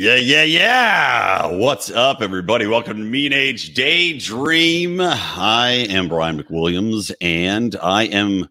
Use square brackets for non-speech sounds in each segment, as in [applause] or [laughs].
Yeah, yeah, yeah. What's up, everybody? Welcome to Mean Age Daydream. I am Brian McWilliams, and I am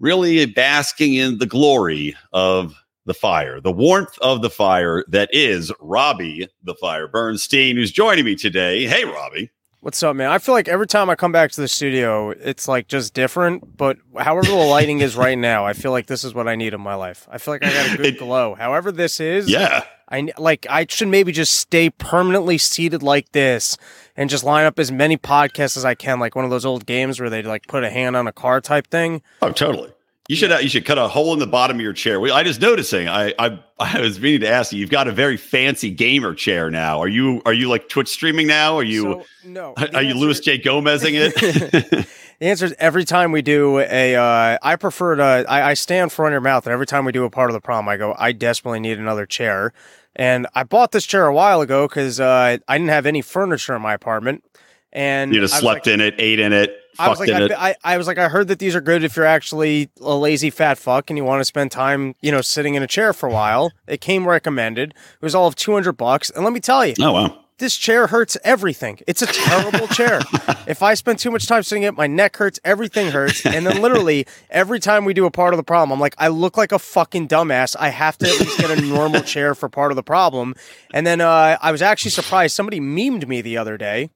really basking in the glory of the fire, the warmth of the fire that is Robbie the Fire Bernstein, who's joining me today. Hey, Robbie. What's up, man? I feel like every time I come back to the studio, it's like just different. But however the lighting is right now, I feel like this is what I need in my life. I feel like I got a good It- glow. However this is, Yeah. I like I should maybe just stay permanently seated like this and just line up as many podcasts as I can, like one of those old games where they like put a hand on a car type thing. Oh, totally. You should uh, you should cut a hole in the bottom of your chair. I just noticing. I, I I was meaning to ask you. You've got a very fancy gamer chair now. Are you are you like Twitch streaming now? Are you So, no? [laughs] are, are you Luis J Gomezing it? [laughs] [laughs] The answer is every time we do a, uh, I prefer to, I, I stand front of your mouth, and every time we do a part of the problem, I go, I desperately need another chair. And I bought this chair a while ago because uh, I didn't have any furniture in my apartment. And you just I slept like, in it, ate in it, I was like. I, I, I was like, I heard that these are good if you're actually a lazy fat fuck and you want to spend time, you know, sitting in a chair for a while. It came recommended. It was all of 200 bucks. And let me tell you, oh wow. this chair hurts everything. It's a terrible [laughs] chair. If I spend too much time sitting in it, my neck hurts, everything hurts. And then literally every time we do a part of the problem, I'm like, I look like a fucking dumbass. I have to at least get a [laughs] normal chair for part of the problem. And then uh, I was actually surprised. Somebody memed me the other day.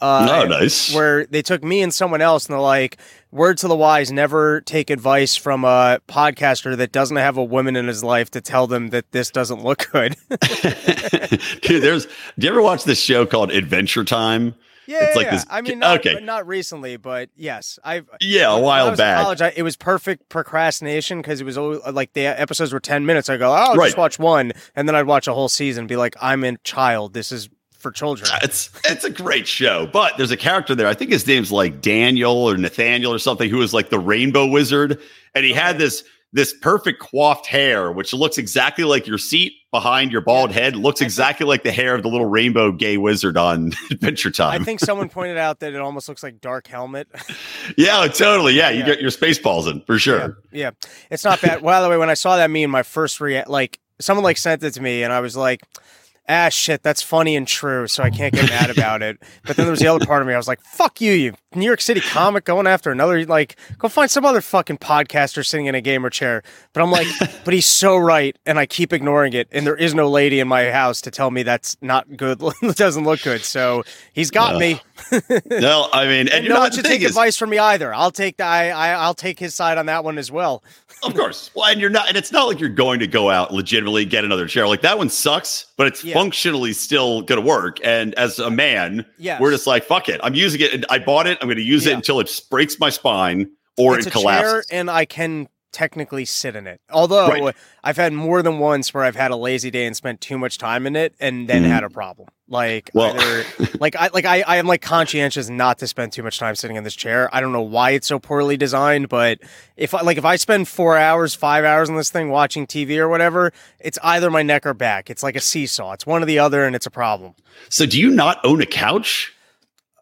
Uh, oh, nice. Where they took me and someone else, and they're like, "Word to the wise: never take advice from a podcaster that doesn't have a woman in his life to tell them that this doesn't look good." [laughs] [laughs] Dude, there's. Do you ever watch this show called Adventure Time? Yeah, It's like yeah. this- I mean, not, okay. not recently, but yes, I've Yeah, a while back. college, I, it was perfect procrastination because it was always, like the episodes were ten minutes. I go, oh, I'll Right. just watch one, and then I'd watch a whole season. and Be like, I'm a child. This is for children. [laughs] It's it's a great show, but there's a character there. I think his name's like Daniel or Nathaniel or something, who is like the Rainbow Wizard, and he had this this perfect coiffed hair, which looks exactly like your seat behind your bald head. Looks exactly like the hair of the little rainbow gay wizard on [laughs] Adventure Time. I think someone [laughs] pointed out that it almost looks like Dark Helmet. yeah, totally. Yeah, you Yeah. get your Spaceballs in for sure. Yeah, it's not bad. By the way, when I saw that meme, my first react, like someone like sent it to me, and I was like, "Ah, shit, that's funny and true." So I can't get mad about it. But then there was the other part of me. I was like, "Fuck you, you New York City comic going after another. Like, go find some other fucking podcaster sitting in a gamer chair." But I'm like, [laughs] "But he's so right," and I keep ignoring it. And there is no lady in my house to tell me that's not good. [laughs] doesn't look good. So he's got me. [laughs] No, I mean, and, And you're no not one should take is- advice from me either. I'll take the, I, I I'll take his side on that one as well. [laughs] Of course. Well, and you're not, and it's not like you're going to go out legitimately get another chair. Like that one sucks, but it's Yeah. functionally still going to work. And as a man, Yes. we're just like, fuck it. I'm using it. And I bought it. I'm going to use it until it breaks my spine or it's it a chair collapses. and I can technically sit in it. Although Right. I've had more than once where I've had a lazy day and spent too much time in it and then Mhm. had a problem. Like Well- either [laughs] like I like I, I am like conscientious not to spend too much time sitting in this chair. I don't know why it's so poorly designed, but if I like if I spend four hours, five hours on this thing watching TV or whatever, it's either my neck or back. It's like a seesaw. It's one or the other and it's a problem. So do you not own a couch?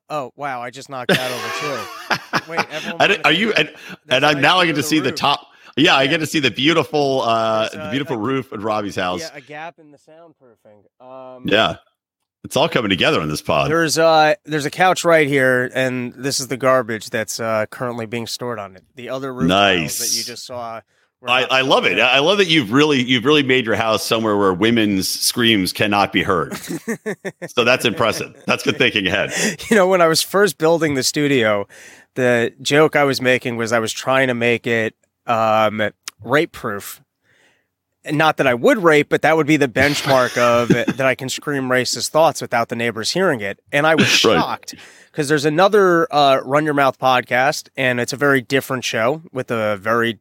Oh wow, I just knocked that over too. [laughs] Wait, everyone are you, and, and I, now I get to see the top. Yeah, I get to see the beautiful, uh, the uh, beautiful a- roof at Robbie's house. Yeah, a gap in the soundproofing. Um, Yeah. It's all coming together on this pod. There's uh there's a couch right here, and this is the garbage that's uh, currently being stored on it. The other roof Nice. that you just saw. I, I love it. I love that you've really you've really made your house somewhere where women's screams cannot be heard. [laughs] so that's impressive. That's good thinking ahead. you know, when I was first building the studio, the joke I was making was I was trying to make it um, rape proof. Not that I would rape, but that would be the benchmark of [laughs] that I can scream racist thoughts without the neighbors hearing it. And I was [laughs] shocked because there's another uh, Run Your Mouth podcast, and it's a very different show with a very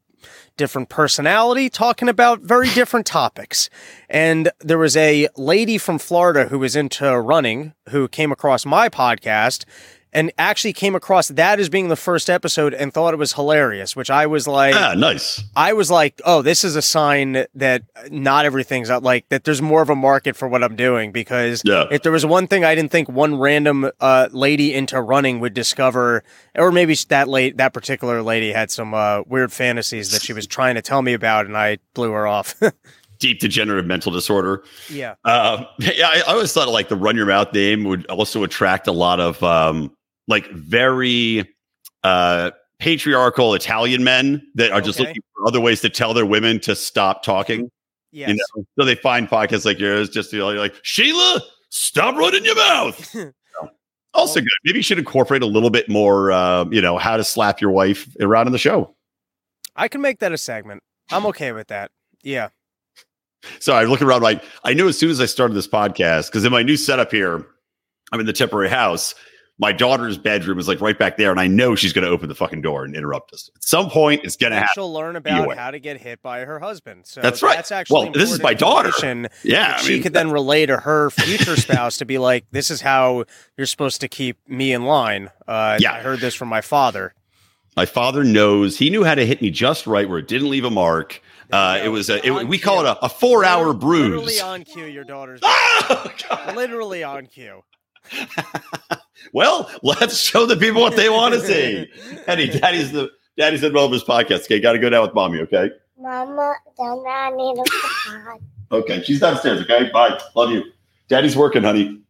different personality talking about very different topics. And there was a lady from Florida who was into running who came across my podcast and actually came across that as being the first episode and thought it was hilarious, which I was like, ah, nice. I was like, oh, this is a sign that not everything's out like that. There's more of a market for what I'm doing because Yeah. if there was one thing I didn't think one random uh, lady into running would discover, or maybe that late that particular lady had some uh, weird fantasies that she was trying to tell me about, and I blew her off. [laughs] Deep degenerative mental disorder. yeah, Um, [laughs] yeah, I, I always thought like the run your mouth name would also attract a lot of um, like very uh, patriarchal Italian men that are just Okay. looking for other ways to tell their women to stop talking. yes. You know, so they find podcasts like yours, just you know, like Sheila, stop running your mouth. [laughs] So, also good. Maybe you should incorporate a little bit more, uh, you know, how to slap your wife around in the show. I can make that a segment. I'm okay with that. Yeah. So I look around like I knew as soon as I started this podcast, because in my new setup here, I'm in the temporary house. My daughter's bedroom is like right back there, and I know she's going to open the fucking door and interrupt us. At some point, it's going to happen. she'll learn about Anyway. how to get hit by her husband. So That's right. That's actually Well, this is my daughter. [laughs] Yeah, I she mean, could then relay to her future [laughs] spouse to be like, "This is how you're supposed to keep me in line." Uh, Yeah. I heard this from my father. my father knows he knew how to hit me just right where it didn't leave a mark. Uh, it was a, it, we call it a, a four hour bruise. Literally on cue. Your daughter's [laughs] Oh, God. literally on cue. [laughs] well, let's show the people what they want to see. [laughs] Eddie, daddy's the daddy's in Rover's podcast. Okay, got to go down with mommy. Okay. Mama, don't I need a pod? Okay, she's downstairs. Okay, bye. Love you. Daddy's working, honey.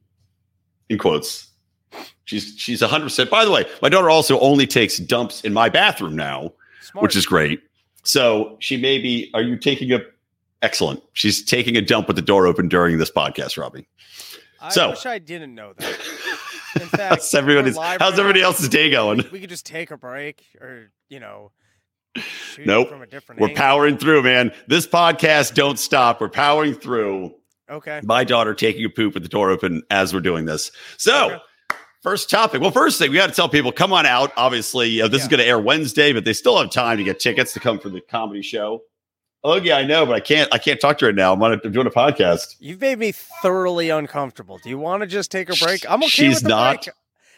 In quotes. She's she's hundred percent. By the way, my daughter also only takes dumps in my bathroom now, Smart. which is great. So she may be. Are you taking a? Excellent. She's taking a dump with the door open during this podcast, Robbie. I so- wish I didn't know that. [laughs] In fact, how's everybody's, how's everybody else's day going? We, we could just take a break, or you know, shoot Nope. from a different. We're angle. powering through, man. This podcast don't stop. We're powering through. Okay. My daughter taking a poop with the door open as we're doing this. So. Okay. First topic. Well, first thing we got to tell people, come on out. Obviously, uh, this is going to air Wednesday, but they still have time to get tickets to come for the comedy show. Oh yeah, I know, but I can't. I can't talk to her now. I'm, on a, I'm doing a podcast. You've made me thoroughly uncomfortable. Do you want to just take a break? I'm okay She's with the not. break.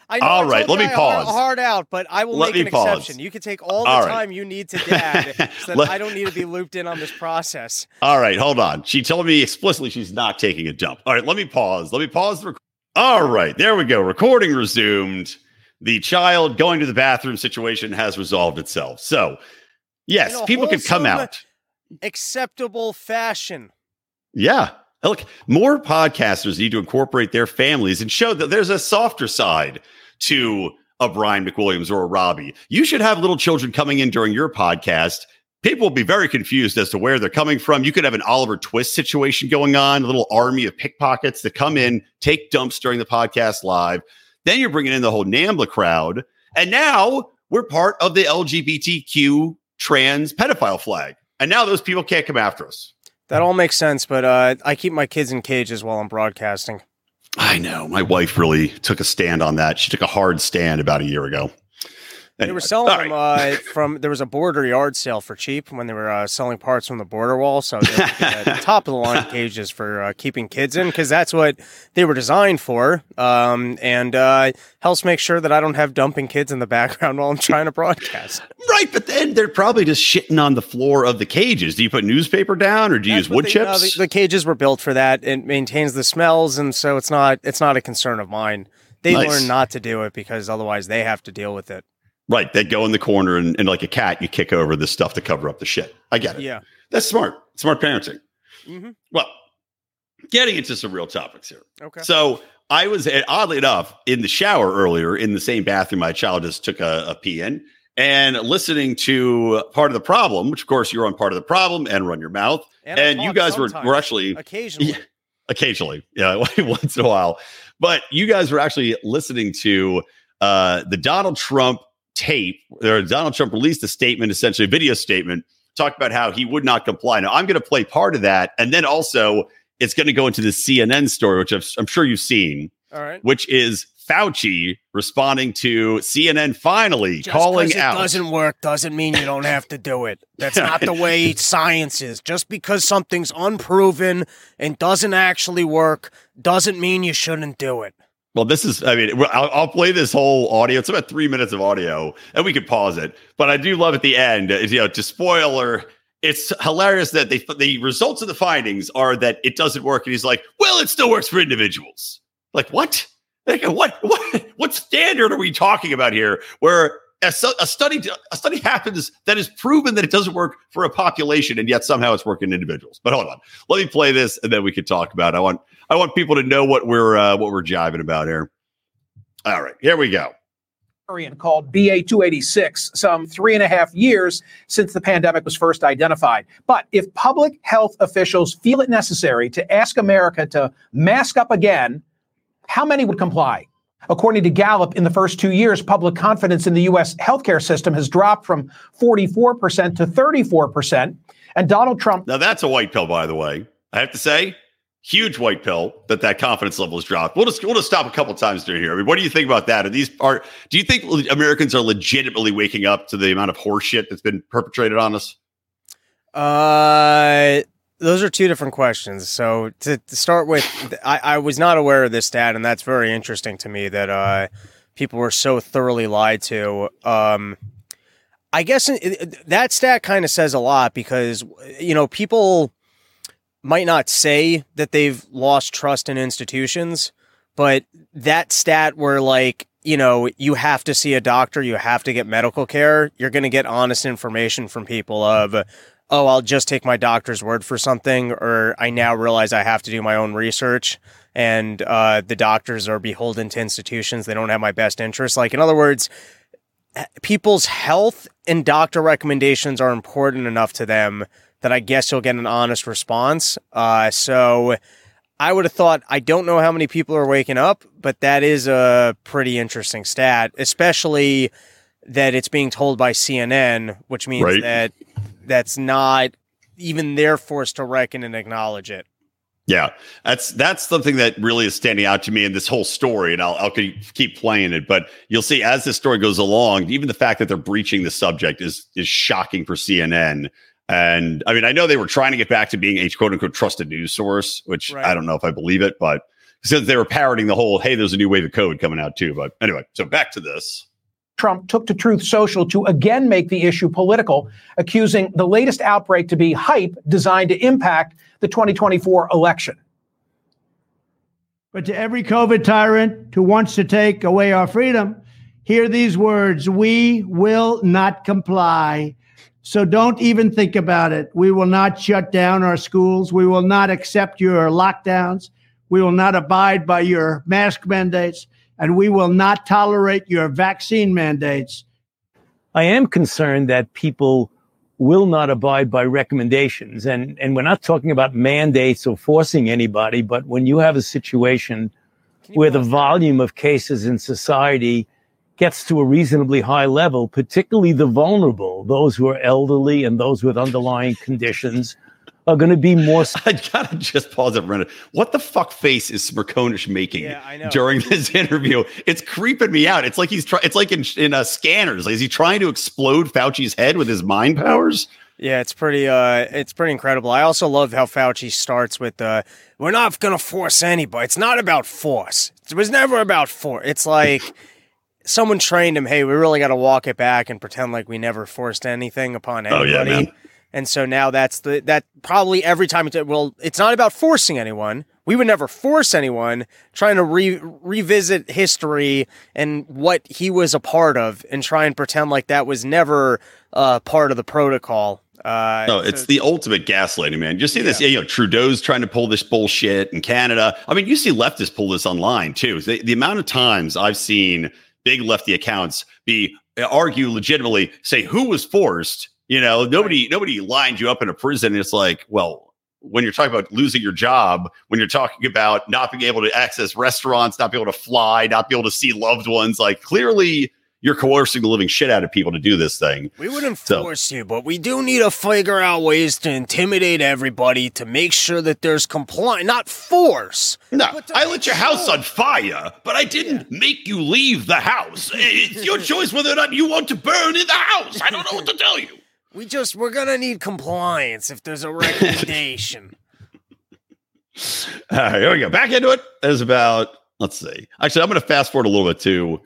I know All I right, let me pause. Hard out, but I will Let make an pause. exception. You can take all the All right. time you need to dad, [laughs] so that Let- I don't need to be looped in on this process. All right, hold on. She told me explicitly she's not taking a dump. All right, let me pause. Let me pause the. Rec- All right, there we go. Recording resumed. The child going to the bathroom situation has resolved itself. So, yes, people can come out. Acceptable fashion. Yeah. Look, more podcasters need to incorporate their families and show that there's a softer side to a Brian McWilliams or a Robbie. You should have little children coming in during your podcast. People will be very confused as to where they're coming from. You could have an Oliver Twist situation going on, a little army of pickpockets that come in, take dumps during the podcast live. Then you're bringing in the whole NAMBLA crowd. And now we're part of the LGBTQ trans pedophile flag. And now those people can't come after us. That all makes sense, but uh, I keep my kids in cages while I'm broadcasting. I know. My wife really took a stand on that. She took a hard stand about a year ago. They were selling all them uh, from there was a border yard sale for cheap when they were uh, selling parts from the border wall. So the [laughs] top of the line cages for uh, keeping kids in because that's what they were designed for. Um, and uh, helps make sure that I don't have dumping kids in the background while I'm trying to broadcast. right, but then they're probably just shitting on the floor of the cages. Do you put newspaper down or do you That's use wood they- no, chips? the, the cages were built for that. It maintains the smells, and so it's not it's not a concern of mine. They Nice. learn not to do it because otherwise they have to deal with it. Right, they go in the corner and, and like a cat, you kick over the stuff to cover up the shit. I get it. Yeah. That's smart. Smart parenting. hmm Well, getting into some real topics here. Okay. So I was eh, oddly enough in the shower earlier in the same bathroom my child just took a, a pee in and listening to part of the problem, which of course you're on part of the problem and run your mouth. And, And, you guys were, were actually occasionally. Yeah. occasionally, yeah, [laughs] once in a while. But you guys were actually listening to uh, the Donald Trump tape, or Donald Trump released a statement, essentially a video statement, talked about how he would not comply. Now, I'm going to play part of that, and then also it's going to go into the CNN story, which I've, I'm sure you've seen, All right. which is Fauci responding to CNN finally Just calling it out. doesn't work doesn't mean you don't have to do it. That's not the [laughs] way science is. Just because something's unproven and doesn't actually work doesn't mean you shouldn't do it. Well, this is, I mean, I'll, I'll, play this whole audio. It's about three minutes of audio and we could pause it. But I do love at the end, you know, to spoiler, it's hilarious that they, the results of the findings are that it doesn't work. And he's like, well, it still works for individuals. Like, what? Like, what, what, what standard are we talking about here where a, a, study a study happens that is proven that it doesn't work for a population and yet somehow it's working in individuals. But hold on, let me play this and then we can talk about. It. I want I want people to know what we're uh, what we're jiving about here. All right, here we go. Called BA286, some three and a half years since the pandemic was first identified. But if public health officials feel it necessary to ask America to mask up again, how many would comply? According to Gallup, in the first two years, public confidence in the U.S. healthcare system has dropped from 44% to 34%. And Donald Trump. Now, that's a white pill, by the way. I have to say, huge white pill that that confidence level has dropped. We'll just we'll just stop a couple times during here. I mean, what do you think about that? Are these are do you think Americans are legitimately waking up to the amount of horseshit that's been perpetrated on us? Uh those are two different questions. So to, to start with, I, I was not aware of this stat, and that's very interesting to me that uh, people were so thoroughly lied to. Um, I guess that stat kind of says a lot because you know people might not say that they've lost trust in institutions, but that stat where like, you know, you have to see a doctor, you have to get medical care, you're going to get honest information from people of, oh, I'll just take my doctor's word for something, or I now realize I have to do my own research. And uh, the doctors are beholden to institutions. They don't have my best interests. Like, in other words, people's health and doctor recommendations are important enough to them that I guess you'll get an honest response. Uh, so I would have thought, I don't know how many people are waking up, but that is a pretty interesting stat, especially that it's being told by CNN, which means right. that that's not even they're forced to reckon and acknowledge it. Yeah, that's that's something that really is standing out to me in this whole story, and I'll, I'll keep playing it. But you'll see as this story goes along, even the fact that they're breaching the subject is is shocking for CNN. And I mean, I know they were trying to get back to being a quote unquote trusted news source, which right. I don't know if I believe it, but since they were parroting the whole, hey, there's a new wave of code coming out too. But anyway, so back to this. Trump took to Truth Social to again make the issue political, accusing the latest outbreak to be hype designed to impact the 2024 election. But to every COVID tyrant who wants to take away our freedom, hear these words We will not comply. So don't even think about it. We will not shut down our schools. We will not accept your lockdowns. We will not abide by your mask mandates. And we will not tolerate your vaccine mandates. I am concerned that people will not abide by recommendations. And, and we're not talking about mandates or forcing anybody, but when you have a situation where the volume of cases in society gets to a reasonably high level, particularly the vulnerable, those who are elderly and those with underlying conditions, are going to be more. [laughs] I gotta just pause it for a minute. What the fuck face is Smerconish making yeah, during this [laughs] interview? It's creeping me out. It's like he's trying. It's like in in uh, scanners. Like, is he trying to explode Fauci's head with his mind powers? Yeah, it's pretty. Uh, it's pretty incredible. I also love how Fauci starts with, uh, "We're not going to force anybody. It's not about force. It was never about force. It's like." Someone trained him, hey, we really got to walk it back and pretend like we never forced anything upon anybody. Oh, yeah, and so now that's the that probably every time it's well, it's not about forcing anyone. We would never force anyone. Trying to re- revisit history and what he was a part of, and try and pretend like that was never uh, part of the protocol. Uh, no, it's so, the ultimate gaslighting, man. You see this, yeah. you know, Trudeau's trying to pull this bullshit in Canada. I mean, you see leftists pull this online too. The, the amount of times I've seen big lefty accounts be argue legitimately, say who was forced. You know, nobody right. nobody lined you up in a prison. It's like, well, when you're talking about losing your job, when you're talking about not being able to access restaurants, not being able to fly, not being able to see loved ones, like clearly you're coercing the living shit out of people to do this thing. We wouldn't so. force you, but we do need to figure out ways to intimidate everybody to make sure that there's compliance, not force. No, I lit your house on fire, but I didn't yeah. make you leave the house. [laughs] It's your choice whether or not you want to burn in the house. I don't know what to tell you. [laughs] We just we're gonna need compliance if there's a recommendation. [laughs] All right, here we go. Back into it. There's about let's see. Actually, I'm going to fast forward a little bit to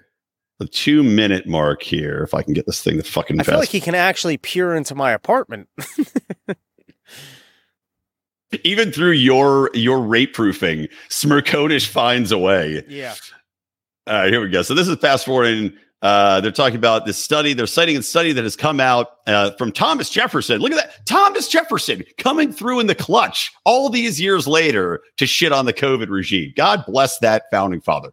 the two minute mark here. If I can get this thing to fucking I fast. feel like he can actually peer into my apartment. Even through your your rape proofing, Smerconish finds a way. yeah. All right, here we go. So this is fast forwarding. Uh, they're talking about this study. They're citing a study that has come out uh, from Thomas Jefferson. Look at that. Thomas Jefferson coming through in the clutch all these years later to shit on the COVID regime. God bless that founding father.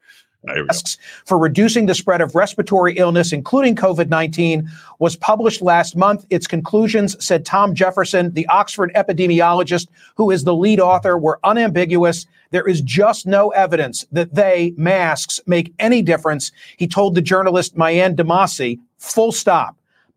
For reducing the spread of respiratory illness, including COVID 19, was published last month. Its conclusions, said Tom Jefferson, the Oxford epidemiologist who is the lead author, were unambiguous. There is just no evidence that they, masks, make any difference. He told the journalist Maryanne Demasi, full stop.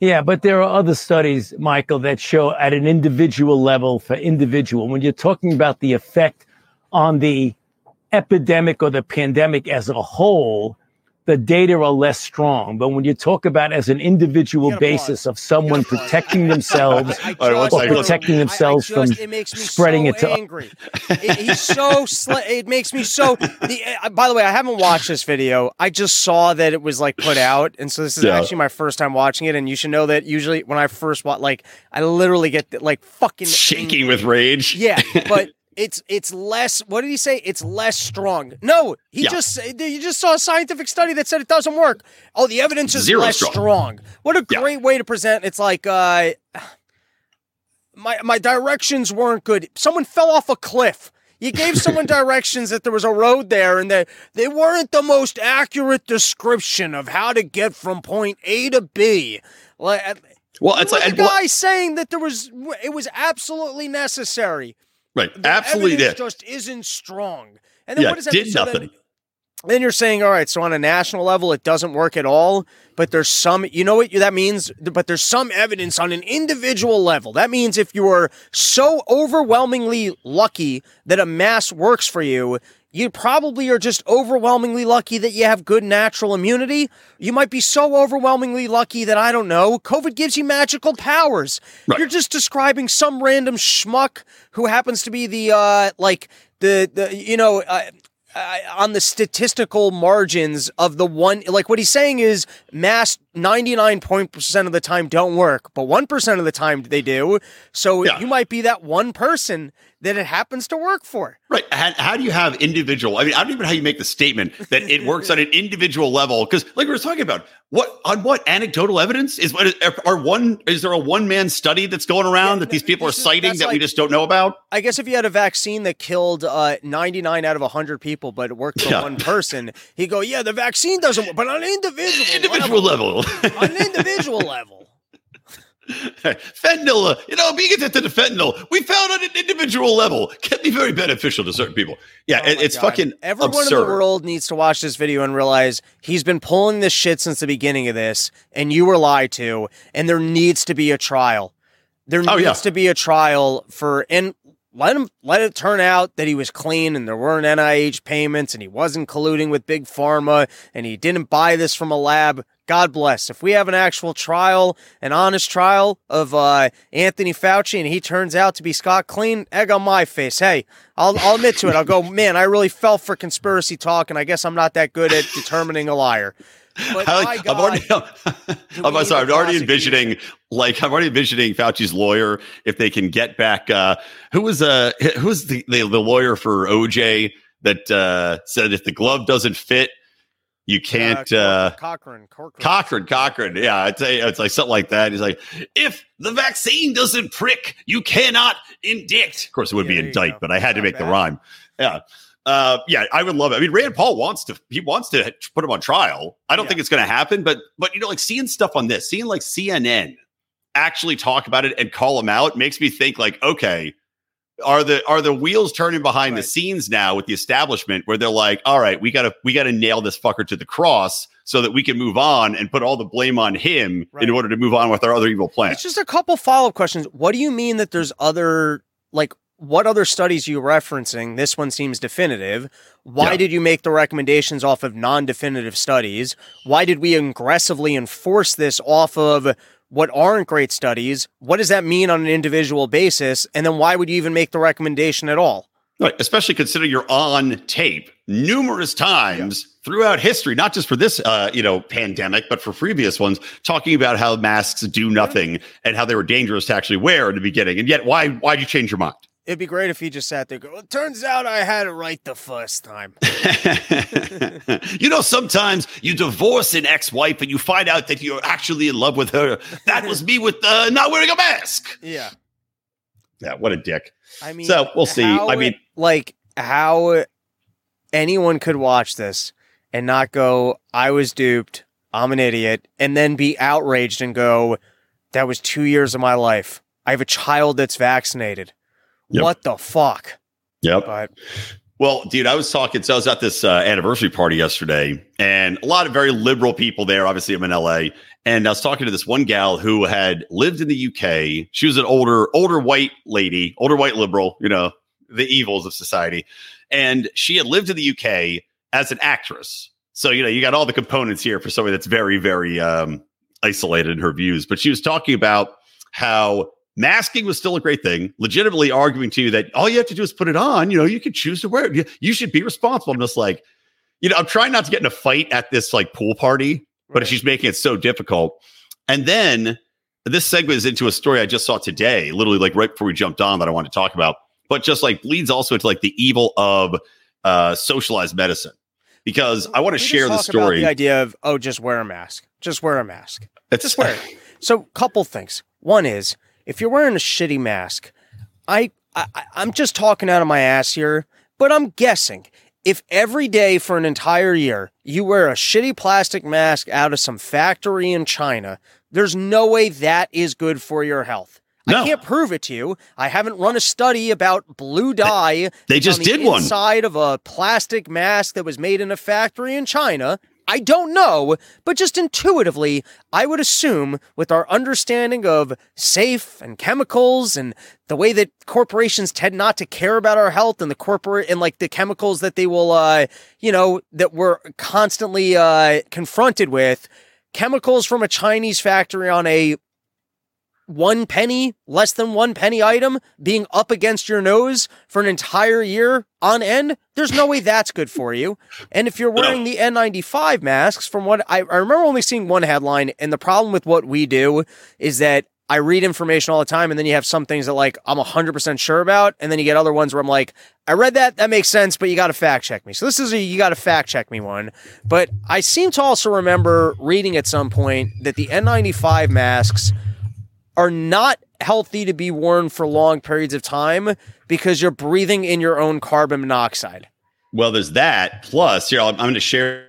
Yeah, but there are other studies, Michael, that show at an individual level for individual. When you're talking about the effect on the epidemic or the pandemic as a whole, the data are less strong. But when you talk about as an individual basis pause. of someone protecting [laughs] themselves I, I All right, one just- or protecting I- I themselves from it makes me spreading so it to angry. It- he's so sli- it makes me so. The, uh, by the way, I haven't watched this video. I just saw that it was like put out, and so this is Yeah. actually my first time watching it. And you should know that usually when I first watch, like I literally get like fucking Shaking angry. with rage. Yeah, but it's it's less. What did he say? It's less strong. No, he Yeah. just you just saw a scientific study that said it doesn't work. Oh, the evidence is Zero less strong. strong. What a Yeah. great way to present. It's like uh, my my directions weren't good. Someone fell off a cliff. You gave someone [laughs] directions that there was a road there, and that they weren't the most accurate description of how to get from point A to B. Like, Well, it's like the guy saying that there was it was absolutely necessary. Right, The absolutely did. just isn't strong. And then Yeah, what does that did mean? So then- nothing. Then, you're saying, all right, so on a national level, it doesn't work at all, but there's some, you know what that means? But there's some evidence on an individual level. That means if you are so overwhelmingly lucky that a mass works for you, you probably are just overwhelmingly lucky that you have good natural immunity. You might be so overwhelmingly lucky that I don't know, COVID gives you magical powers. Right. You're just describing some random schmuck who happens to be the uh like the the you know uh, uh, on the statistical margins of the one like what he's saying is mass 99% of the time don't work but 1% of the time they do so Yeah. you might be that one person that it happens to work for Right. How, how do you have individual? I mean, I don't even know how you make the statement that it works on an individual level. Because, like we were talking about, what on what anecdotal evidence is what are one? Is there a one man study that's going around Yeah, that these people are is- citing that we just don't know about? I guess if you had a vaccine that killed uh, 99 out of 100 people, but it worked for Yeah. one person, he'd go, yeah, the vaccine doesn't work, but on an individual, [laughs] Individual level, level. On an individual [laughs] level. fentanyl, uh, you know, being addicted to fentanyl, we found on an individual level can be very beneficial to certain people. Yeah, Oh it- it's God. fucking Everyone absurd. in the world needs to watch this video and realize he's been pulling this shit since the beginning of this, and you were lied to, and there needs to be a trial. There Oh, needs yeah. to be a trial for and let him let it turn out that he was clean and there weren't NIH payments and he wasn't colluding with big pharma and he didn't buy this from a lab. God bless. If we have an actual trial, an honest trial of uh, Anthony Fauci, and he turns out to be Scott Clean, egg on my face. Hey, I'll, I'll admit to it. I'll go, [laughs] man, I really fell for conspiracy talk, and I guess I'm not that good at determining a liar. But I I'm God, [laughs] already, do I'm sorry, I'm already envisioning, like, I'm already envisioning Fauci's lawyer if they can get back. Uh, who was uh, who was the, the the lawyer for OJ that uh, said if the glove doesn't fit, you can't. Uh, Cochran, Cochran, Cochran, Cochran, yeah, it's, a, it's like something like that. He's like, if the vaccine doesn't prick, you cannot indict. Of course, it would Yeah, be indict, but I had to Not make the rhyme. Yeah, uh, yeah, I would love it. I mean, Rand Paul wants to, he wants to put him on trial. I don't Yeah. think it's going to happen, but but you know, like seeing stuff on this, seeing like CNN actually talk about it and call him out makes me think like, okay. Are the are the wheels turning behind the scenes now with the establishment where they're like, all right, we gotta we gotta nail this fucker to the cross so that we can move on and put all the blame on him Right. in order to move on with our other evil plans. It's just a couple follow up questions. What do you mean that there's other like what other studies are you referencing? This one seems definitive. Why Yeah. did you make the recommendations off of non-definitive studies? Why did we aggressively enforce this off of what aren't great studies? What does that mean on an individual basis? And then why would you even make the recommendation at all? Right, especially considering you're on tape numerous times throughout history, not just for this, uh, you know, pandemic, but for previous ones, talking about how masks do nothing and how they were dangerous to actually wear in the beginning. And yet, why why'd you change your mind? It'd be great if he just sat there go, well, it turns out I had it right the first time. [laughs] you know, sometimes you divorce an ex-wife and you find out that you're actually in love with her. That was me with uh, not wearing a mask. yeah. Yeah, what a dick. I mean, So, we'll see. I mean- it- like how anyone could watch this and not go, "I was duped. I'm an idiot," and then be outraged and go, "That was two years of my life. I have a child that's vaccinated. Yep. What the fuck?" Yep. But Well, dude, I was talking. So I was at this uh, anniversary party yesterday, and a lot of very liberal people there. Obviously, I'm in LA, and I was talking to this one gal who had lived in the UK. She was an older, older white lady, older white liberal. You know, the evils of society, and she had lived in the UK as an actress. So you know, you got all the components here for somebody that's very, very um, isolated in her views. But she was talking about how masking was still a great thing, legitimately arguing to you that all you have to do is put it on. You know, you can choose to wear it. You, you should be responsible. I'm just like, you know, I'm trying not to get in a fight at this like pool party, but Right. she's making it so difficult. And then this segues into a story I just saw today, literally like right before we jumped on that I want to talk about, but just like bleeds also into like the evil of uh, socialized medicine. Because I want to share the story. The idea of oh, just wear a mask. Just wear a mask. It's- Just wear it. [laughs] So, couple things. One is if you're wearing a shitty mask, I, I I'm just talking out of my ass here, but I'm guessing if every day for an entire year you wear a shitty plastic mask out of some factory in China, there's no way that is good for your health. No. I can't prove it to you. I haven't run a study about blue dye. They that's just on the did one. inside of a plastic mask that was made in a factory in China. I don't know, but just intuitively, I would assume with our understanding of safe and chemicals and the way that corporations tend not to care about our health and the corporate and like the chemicals that they will, uh, you know, that we're constantly uh, confronted with, chemicals from a Chinese factory on a one penny, less than one penny item being up against your nose for an entire year on end, there's no way that's good for you. And if you're wearing the N95 masks, from what I, I remember only seeing one headline, and the problem with what we do is that I read information all the time, and then you have some things that like I'm 100% sure about, and then you get other ones where I'm like, I read that, that makes sense, but you got to fact check me. So this is a you got to fact check me one. But I seem to also remember reading at some point that the N95 masks are not healthy to be worn for long periods of time because you're breathing in your own carbon monoxide. Well, there's that. Plus, here, I'm, I'm going to share.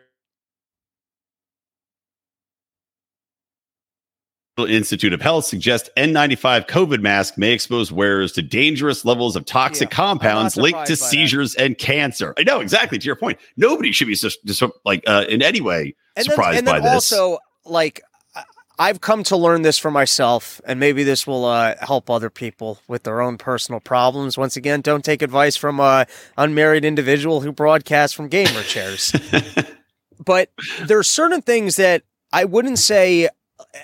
The Institute of Health suggests N95 COVID mask may expose wearers to dangerous levels of toxic Yeah, compounds linked to by that. seizures and cancer. I know exactly to your point. Nobody should be just, just like uh, in any way And surprised then, and by this. also, like, I've come to learn this for myself, and maybe this will uh, help other people with their own personal problems. Once again, don't take advice from a unmarried individual who broadcasts from gamer [laughs] chairs. but there are certain things that I wouldn't say.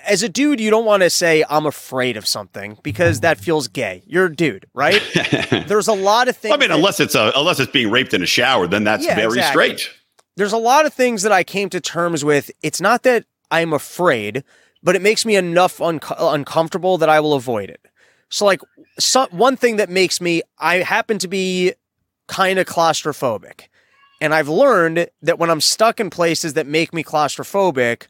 As a dude, you don't want to say I'm afraid of something because that feels gay. You're a dude, right? [laughs] There's a lot of things. I mean, that- unless it's a, unless it's being raped in a shower, then that's Yeah, very exactly. straight. there's a lot of things that I came to terms with. It's not that I'm afraid, but it makes me enough unco- uncomfortable that I will avoid it. So, like, so, one thing that makes me, I happen to be kind of claustrophobic. And I've learned that when I'm stuck in places that make me claustrophobic,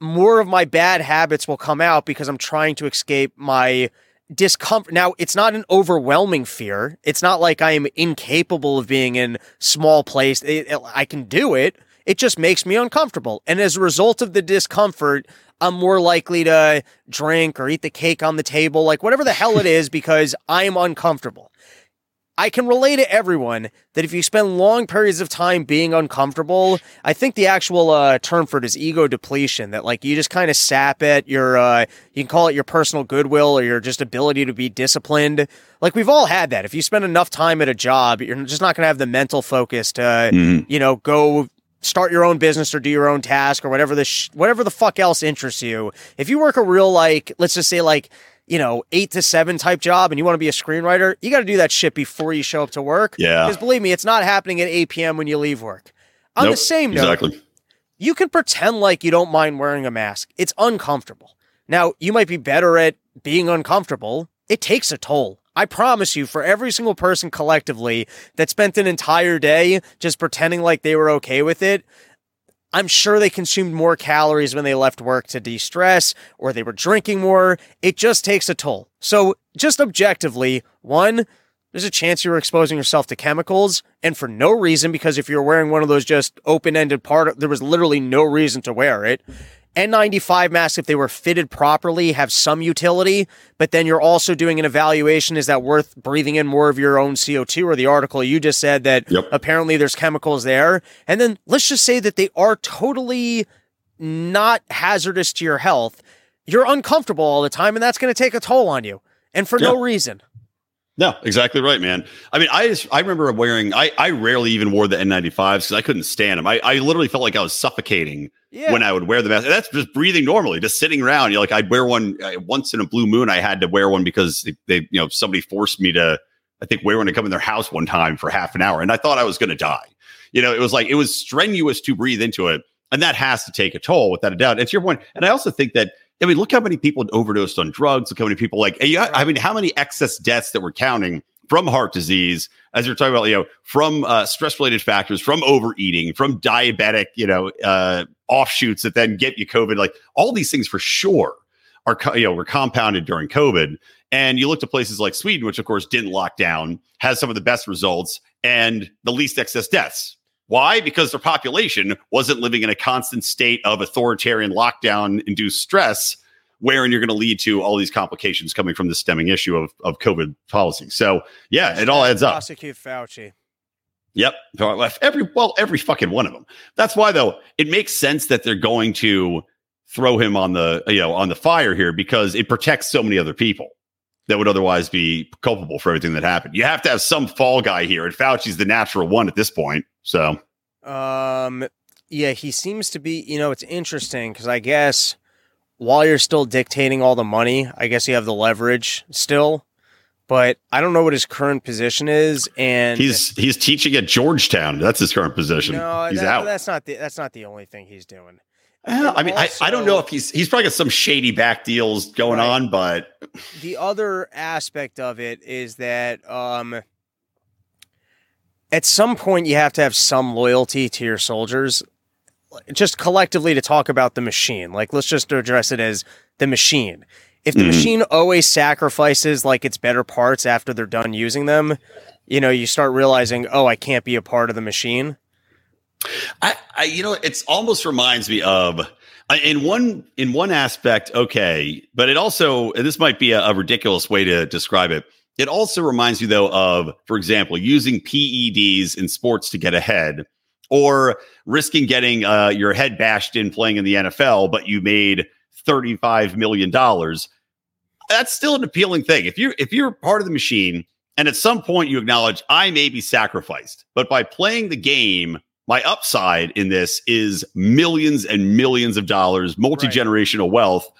more of my bad habits will come out because I'm trying to escape my discomfort. Now, it's not an overwhelming fear. It's not like I am incapable of being in small place. It- it- I can do it. It just makes me uncomfortable. And as a result of the discomfort, I'm more likely to drink or eat the cake on the table, like whatever the hell it is, [laughs] because I'm uncomfortable. I can relate to everyone that if you spend long periods of time being uncomfortable, I think the actual uh, term for it is ego depletion. That like you just kind of sap it. Your uh, you can call it your personal goodwill or your just ability to be disciplined. Like we've all had that. If you spend enough time at a job, you're just not going to have the mental focus to Mhm. you know go start your own business or do your own task or whatever the sh- whatever the fuck else interests you. If you work a real like let's just say like you know eight to seven type job and you want to be a screenwriter, you got to do that shit before you show up to work. Yeah. because believe me, it's not happening at eight p.m. when you leave work. On the same note, exactly. you can pretend like you don't mind wearing a mask. It's uncomfortable. Now, you might be better at being uncomfortable. It takes a toll. I promise you, for every single person collectively that spent an entire day just pretending like they were okay with it, I'm sure they consumed more calories when they left work to de stress or they were drinking more. It just takes a toll. So, just objectively, one, there's a chance you were exposing yourself to chemicals and for no reason because if you're wearing one of those just open-ended part there was literally no reason to wear it N95 masks if they were fitted properly have some utility but then you're also doing an evaluation is that worth breathing in more of your own CO2 or the article you just said that Yep. apparently there's chemicals there and then let's just say that they are totally not hazardous to your health you're uncomfortable all the time and that's going to take a toll on you and for no reason No, exactly right, man. I mean, I just, I remember wearing. I I rarely even wore the N95s because I couldn't stand them. I, I literally felt like I was suffocating yeah when I would wear the mask. That's just breathing normally, just sitting around. You know, like I'd wear one uh, once in a blue moon. I had to wear one because they, they, you know, somebody forced me to. I think wear one to come in their house one time for half an hour, and I thought I was going to die. You know, it was like it was strenuous to breathe into it, and that has to take a toll without a doubt. And to your point, and I also think that I mean, look how many people overdosed on drugs. Look how many people like. I mean, how many excess deaths that we're counting from heart disease, as you're talking about, you know, from uh, stress related factors, from overeating, from diabetic, you know, uh, offshoots that then get you COVID. Like all these things for sure are, you know, were compounded during COVID. And you look to places like Sweden, which of course didn't lock down, has some of the best results and the least excess deaths. Why? Because their population wasn't living in a constant state of authoritarian lockdown induced stress, wherein you're going to lead to all these complications coming from the stemming issue of, of COVID policy. So, yeah, it all adds up. prosecute fauci Yep. Every well, every fucking one of them. That's why though, it makes sense that they're going to throw him on the you know on the fire here because it protects so many other people that would otherwise be culpable for everything that happened. You have to have some fall guy here, and Fauci's the natural one at this point. So Um, yeah, he seems to be. You know, it's interesting because I guess while you're still dictating all the money, I guess you have the leverage still. But I don't know what his current position is, and he's he's teaching at Georgetown. That's his current position. no, he's that- out. That's not the that's not the only thing he's doing. Well, I mean, I, I don't know if he's he's probably got some shady back deals going Right. on, but the other aspect of it is that um at some point you have to have some loyalty to your soldiers just collectively to talk about the machine. Like let's just address it as the machine. If the Mhm. machine always sacrifices like its better parts after they're done using them you know you start realizing oh i can't be a part of the machine. I, I you know it's almost reminds me of in one in one aspect okay but it also and this might be a, a ridiculous way to describe it it also reminds you though of for example using peds in sports to get ahead or risking getting uh, your head bashed in playing in the nfl but you made 35 million dollars that's still an appealing thing if you're if you're part of the machine and at some point you acknowledge i may be sacrificed but by playing the game my upside in this is millions and millions of dollars, multi generational wealth.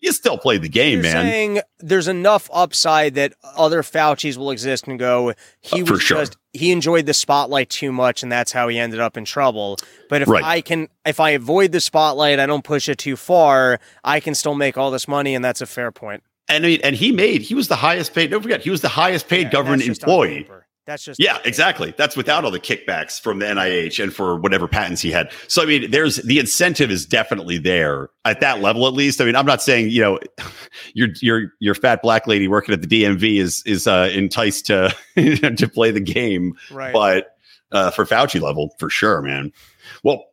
You still play the game, You're man. saying there's enough upside that other Fauci's will exist and go. He Uh, was sure. just he enjoyed the spotlight too much, and that's how he ended up in trouble. But if Right. I can, if I avoid the spotlight, I don't push it too far. I can still make all this money, and that's a fair point. and I mean, and he made he was the highest paid. Don't forget, he was the highest paid Yeah, government employee. That's just Yeah, exactly. That's without all the kickbacks from the NIH and for whatever patents he had. So I mean, there's the incentive is definitely there at that level at least. I mean, I'm not saying, you know, [laughs] your your your fat black lady working at the DMV is is uh enticed to [laughs] to play the game. Right. but uh, for Fauci level, for sure, man. Well,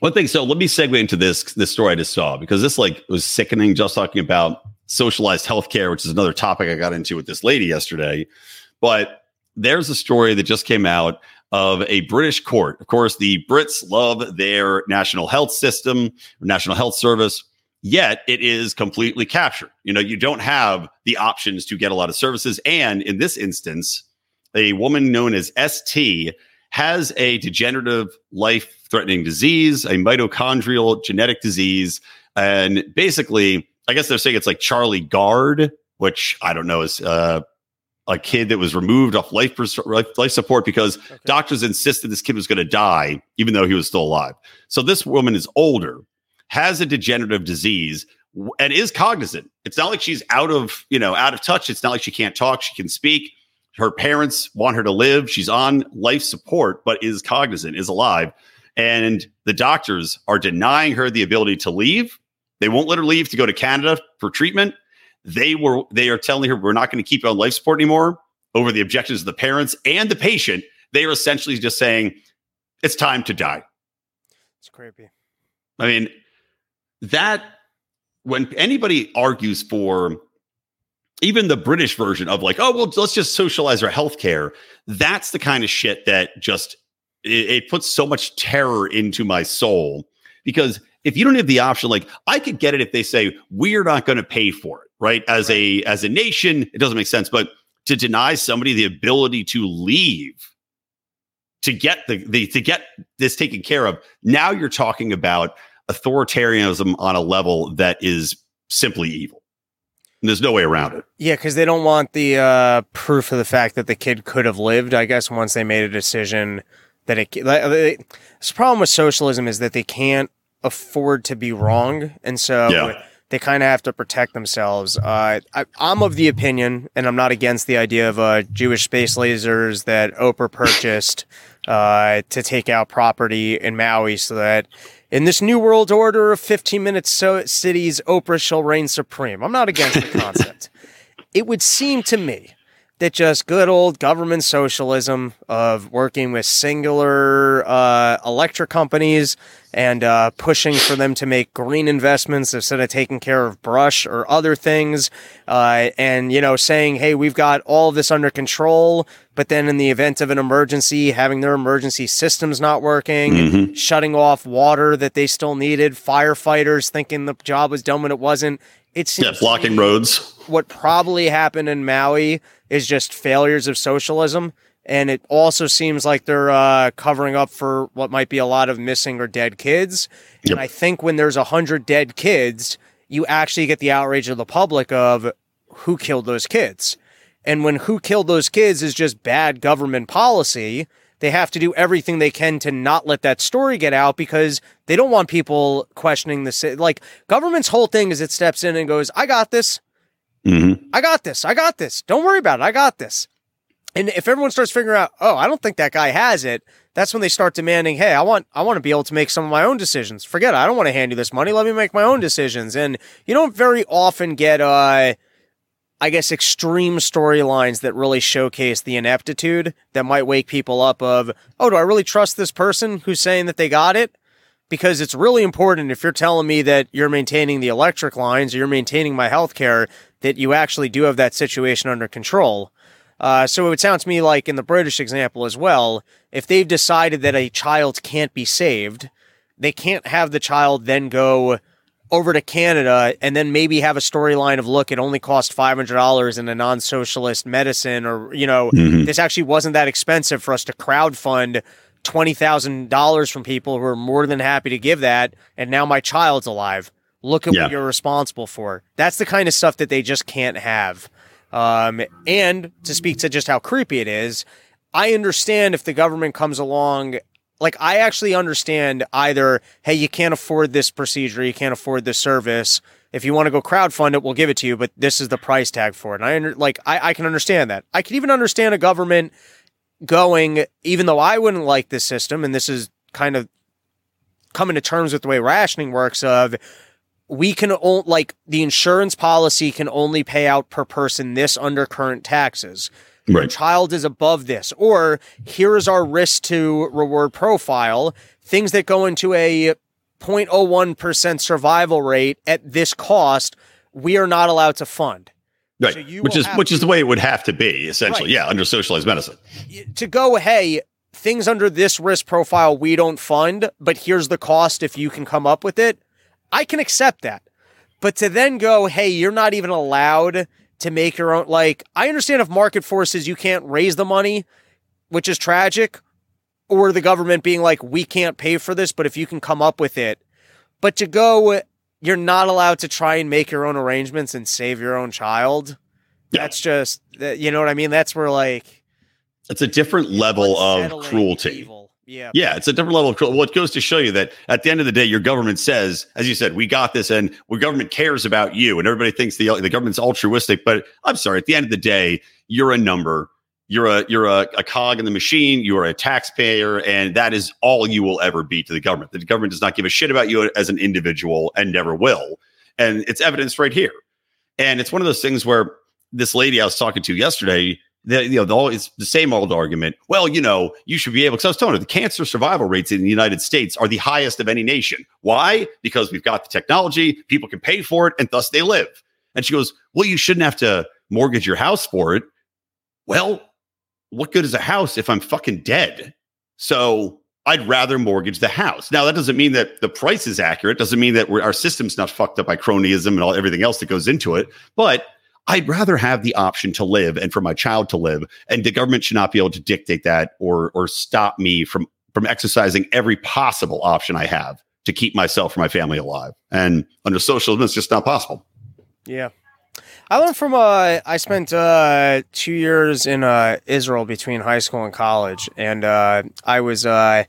one thing. So let me segue into this this story I just saw because this like was sickening. Just talking about socialized healthcare, which is another topic I got into with this lady yesterday. But there's a story that just came out of a British court. Of course, the Brits love their national health system, national health service, yet it is completely captured. You know, you don't have the options to get a lot of services. And in this instance, a woman known as ST has a degenerative life threatening disease, a mitochondrial genetic disease. And basically, I guess they're saying it's like Charlie Gard, which I don't know is uh, a kid that was removed off life, life, support because okay. doctors insisted this kid was going to die, even though he was still alive. So this woman is older, has a degenerative disease, and is cognizant. It's not like she's out of, you know, out of touch. It's not like she can't talk. She can speak her parents want her to live. She's on life support, but is cognizant, is alive. And the doctors are denying her the ability to leave. They won't let her leave to go to Canada for treatment. They were they are telling her we're not going to keep you on life support anymore over the objections of the parents and the patient. They are essentially just saying it's time to die. It's creepy. I mean, that when anybody argues for even the British version of like, oh, well, let's just socialize our healthcare. That's the kind of shit that just it, it, puts so much terror into my soul because if you don't have the option, like I could get it if they say we're not going to pay for it, right? As a as a nation, it doesn't make sense. But to deny somebody the ability to leave to get the, the to get this taken care of, now you're talking about authoritarianism on a level that is simply evil. And there's no way around it. Yeah, because they don't want the uh, proof of the fact that the kid could have lived. I guess once they made a decision that it. the problem with socialism is that they can't afford to be wrong, and so yeah. They kind of have to protect themselves. Uh, I, am of the opinion, and I'm not against the idea of uh, Jewish space lasers that Oprah purchased uh, to take out property in Maui, so that in this new world order of 15 minute so- cities, Oprah shall reign supreme. I'm not against the concept. it would seem to me that just good old government socialism of working with singular uh, electric companies and uh, pushing for them to make green investments instead of taking care of brush or other things, uh, and you know saying, "Hey, we've got all this under control," but then in the event of an emergency, having their emergency systems not working, mm-hmm. shutting off water that they still needed, firefighters thinking the job was done when it wasn't. It's yeah, blocking roads. What probably happened in Maui is just failures of socialism. And it also seems like they're uh, covering up for what might be a lot of missing or dead kids. Yep. And I think when there's a hundred dead kids, you actually get the outrage of the public of who killed those kids. And when who killed those kids is just bad government policy, they have to do everything they can to not let that story get out because they don't want people questioning the like government's whole thing is it steps in and goes, "I got this. Mm-hmm. I got this. I got this. Don't worry about it. I got this." And if everyone starts figuring out, "Oh, I don't think that guy has it," that's when they start demanding, "Hey, I want I want to be able to make some of my own decisions. Forget it. I don't want to hand you this money. Let me make my own decisions." And you don't very often get uh I guess, extreme storylines that really showcase the ineptitude that might wake people up of, oh, do I really trust this person who's saying that they got it? Because it's really important if you're telling me that you're maintaining the electric lines or you're maintaining my health care, that you actually do have that situation under control. Uh, so it would sound to me like in the British example as well, if they've decided that a child can't be saved, they can't have the child then go over to Canada and then maybe have a storyline of look, it only cost five hundred dollars in a non-socialist medicine, or you know, mm-hmm. this actually wasn't that expensive for us to crowd fund twenty thousand dollars from people who are more than happy to give that, and now my child's alive. Look at yeah. what you're responsible for. That's the kind of stuff that they just can't have. Um, and to speak to just how creepy it is, I understand if the government comes along like I actually understand either, hey, you can't afford this procedure, you can't afford this service. If you want to go crowdfund it, we'll give it to you, but this is the price tag for it. And I under, like I, I can understand that. I can even understand a government going, even though I wouldn't like this system, and this is kind of coming to terms with the way rationing works of we can only like the insurance policy can only pay out per person this under current taxes. Right. child is above this, or here is our risk to reward profile. Things that go into a 0.01% survival rate at this cost, we are not allowed to fund. Right. So which is which is the way it would have to be, essentially. Right. Yeah, under socialized medicine. to go, hey, things under this risk profile we don't fund, but here's the cost if you can come up with it. I can accept that. But to then go, hey, you're not even allowed to make your own like I understand if market forces you can't raise the money, which is tragic, or the government being like, we can't pay for this, but if you can come up with it. But to go, you're not allowed to try and make your own arrangements and save your own child. Yeah. That's just you know what I mean? That's where like It's a different level of cruelty. evil. Yeah. Yeah, it's a different level of cruelty. Well, it goes to show you that at the end of the day, your government says, as you said, we got this, and our government cares about you, and everybody thinks the the government's altruistic. But I'm sorry, at the end of the day, you're a number. You're a you're a, a cog in the machine. You are a taxpayer, and that is all you will ever be to the government. The government does not give a shit about you as an individual, and never will. And it's evidence right here. And it's one of those things where this lady I was talking to yesterday, the, you know, the, it's the same old argument. Well, you know, you should be able, because I was telling her the cancer survival rates in the United States are the highest of any nation. Why? Because we've got the technology, people can pay for it, and thus they live. And she goes, Well, you shouldn't have to mortgage your house for it. Well, what good is a house if I'm fucking dead? So I'd rather mortgage the house. Now, that doesn't mean that the price is accurate, doesn't mean that our system's not fucked up by cronyism and all everything else that goes into it. But I'd rather have the option to live and for my child to live. And the government should not be able to dictate that or or stop me from from exercising every possible option I have to keep myself or my family alive. And under socialism, it's just not possible. Yeah. I learned from uh I spent uh 2 years in uh Israel between high school and college and uh I was uh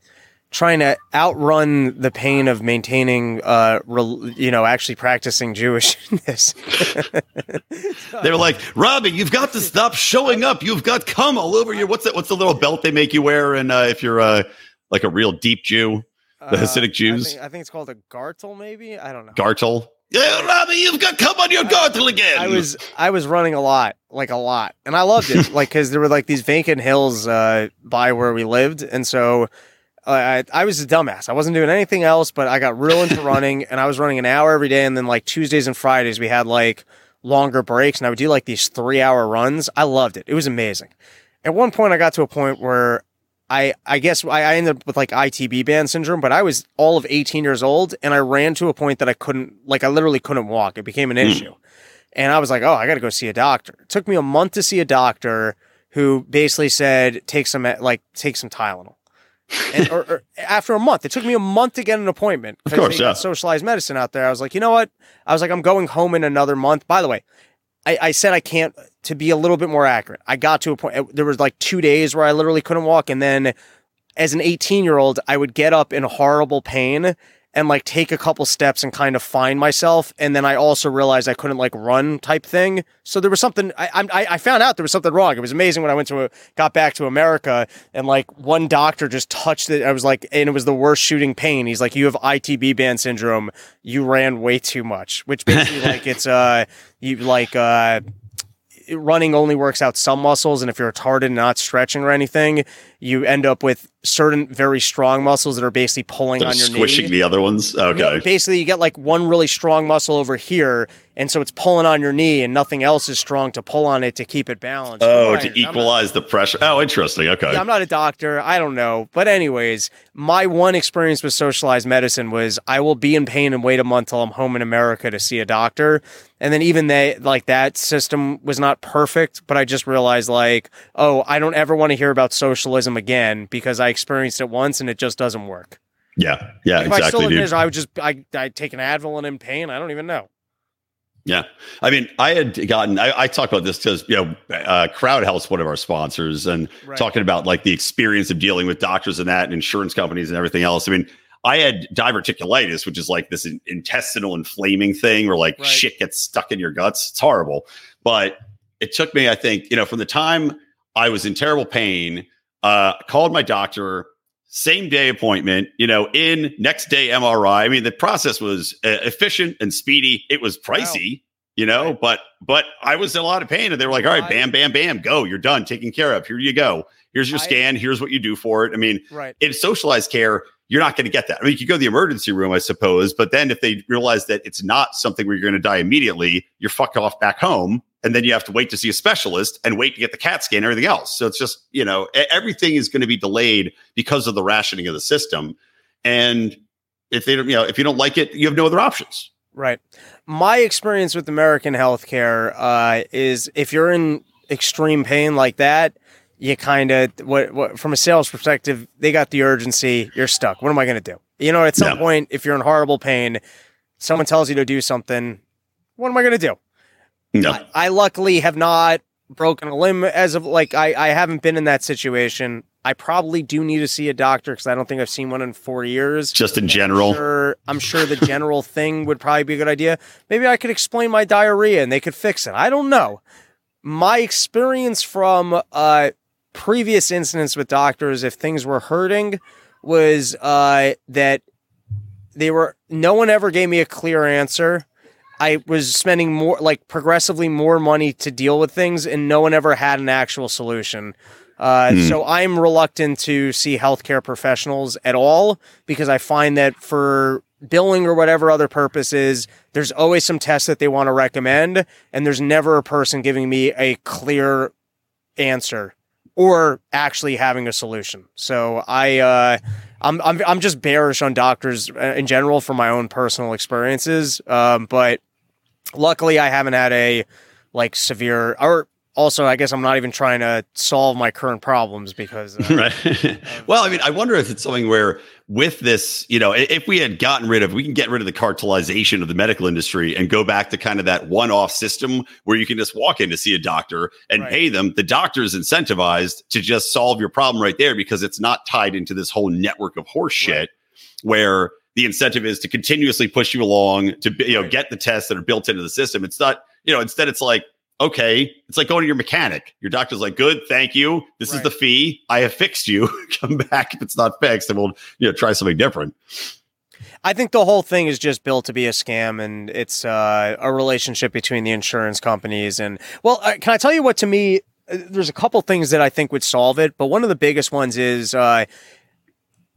trying to outrun the pain of maintaining uh rel- you know actually practicing Jewishness. [laughs] They were like, Robbie, you've got to stop showing up. You've got cum all over you. What's that? What's the little belt they make you wear? And uh, if you're uh, like a real deep Jew, The Hasidic Uh, I Jews? think, I think it's called a gartel maybe. I don't know. gartel. Yeah, Robbie, you've got cum on your gartel again. I was I was running a lot, like a lot, and I loved it, [laughs] like because there were like these vacant hills uh, by where we lived, and so uh, I I was a dumbass. I wasn't doing anything else, but I got real into [laughs] running, and I was running an hour every day, and then like Tuesdays and Fridays we had like longer breaks, and I would do like these three hour runs. I loved it. It was amazing. At one point, I got to a point where I I guess I, I ended up with like ITB band syndrome, but I was all of 18 years old and I ran to a point that I couldn't like I literally couldn't walk. It became an hmm. issue. And I was like, "Oh, I got to go see a doctor." It took me a month to see a doctor who basically said, "Take some like take some Tylenol." And, or, or after a month, it took me a month to get an appointment. Of course, yeah. Socialized medicine out there. I was like, you know what? I was like, I'm going home in another month. By the way, I, I said I can't to be a little bit more accurate. I got to a point. There was like two days where I literally couldn't walk, and then as an 18 year old, I would get up in horrible pain and like take a couple steps and kind of find myself. And then I also realized I couldn't like run type thing. So there was something I I, I found out there was something wrong. It was amazing when I went to a, got back to America and like one doctor just touched it. I was like, and it was the worst shooting pain. He's like, you have ITB band syndrome. You ran way too much, which basically like it's uh you like uh running only works out some muscles and if you're retarded and not stretching or anything you end up with certain very strong muscles that are basically pulling They're on your squishing knee the other ones. Okay. basically you get like one really strong muscle over here and so it's pulling on your knee and nothing else is strong to pull on it to keep it balanced Oh, Right. to I'm not- equalize the pressure. Oh, interesting. Okay. yeah, I'm not a doctor. I don't know. But anyways, my one experience with socialized medicine was I will be in pain and wait a month till I'm home in America to see a doctor. And then even they like that system was not perfect, but I just realized like, oh, I don't ever want to hear about socialism again because I experienced it once and it just doesn't work. yeah. Yeah. if I still Exactly, in dude. Israel, I would just I I'd take an Advil and in pain. I don't even know. Yeah. I mean, I had gotten, I, I talked about this because, you know, uh, Crowd Health's one of our sponsors and Right. talking about like the experience of dealing with doctors and that and insurance companies and everything else. I mean, I had diverticulitis, which is like this in- intestinal inflaming thing where like Right. shit gets stuck in your guts. It's horrible. But it took me, I think, you know, from the time I was in terrible pain, uh, called my doctor, same day appointment, you know, in next day MRI. I mean, the process was uh, efficient and speedy. It was pricey, you know, Right. but but I was in a lot of pain, and they were like, "All right, bam, bam, bam, go, you're done, taken care of. Here you go. Here's your scan. Here's what you do for it." I mean, Right. in socialized care, you're not going to get that. I mean, you could go to the emergency room, I suppose, but then if they realize that it's not something where you're going to die immediately, you're fucked off back home, and then you have to wait to see a specialist and wait to get the CAT scan and everything else. So it's just, you know, everything is going to be delayed because of the rationing of the system. And if they don't, you know, if you don't like it, you have no other options. Right. My experience with American healthcare uh, is if you're in extreme pain like that, you kind of what, what from a sales perspective, they got the urgency. You're stuck. What am I going to do? You know, at some Yeah. point, if you're in horrible pain, someone tells you to do something. What am I going to do? No. I, I luckily have not broken a limb as of like I, I haven't been in that situation. I probably do need to see a doctor because I don't think I've seen one in four years. just in general. Sure, I'm sure the general [laughs] thing would probably be a good idea. Maybe I could explain my diarrhea and they could fix it. I don't know. My experience from uh, previous incidents with doctors, if things were hurting, was uh, that they were. No one ever gave me a clear answer. I was spending more, like progressively more money to deal with things, and no one ever had an actual solution. Uh, Hmm. So I'm reluctant to see healthcare professionals at all because I find that for billing or whatever other purposes, there's always some tests that they want to recommend, and there's never a person giving me a clear answer or actually having a solution. So I, uh, I'm, I'm, I'm just bearish on doctors uh, in general from my own personal experiences. Um, but luckily I haven't had a like severe or also I guess I'm not even trying to solve my current problems because uh, [laughs] right. well, I mean, I wonder if it's something where with this, you know, if we had gotten rid of, we can get rid of the cartelization of the medical industry and go back to kind of that one-off system where you can just walk in to see a doctor and Right. pay them. The doctor is incentivized to just solve your problem right there because it's not tied into this whole network of horseshit Right. where the incentive is to continuously push you along to you know Right. get the tests that are built into the system. It's not, you know, instead it's like okay, it's like going to your mechanic. Your doctor's like, good, thank you. This is the fee. I have fixed you. [laughs] Come back if it's not fixed, and we'll you know try something different. I think the whole thing is just built to be a scam, and it's uh, a relationship between the insurance companies. And well, uh, can I tell you what? To me, uh, there's a couple things that I think would solve it, but one of the biggest ones is uh,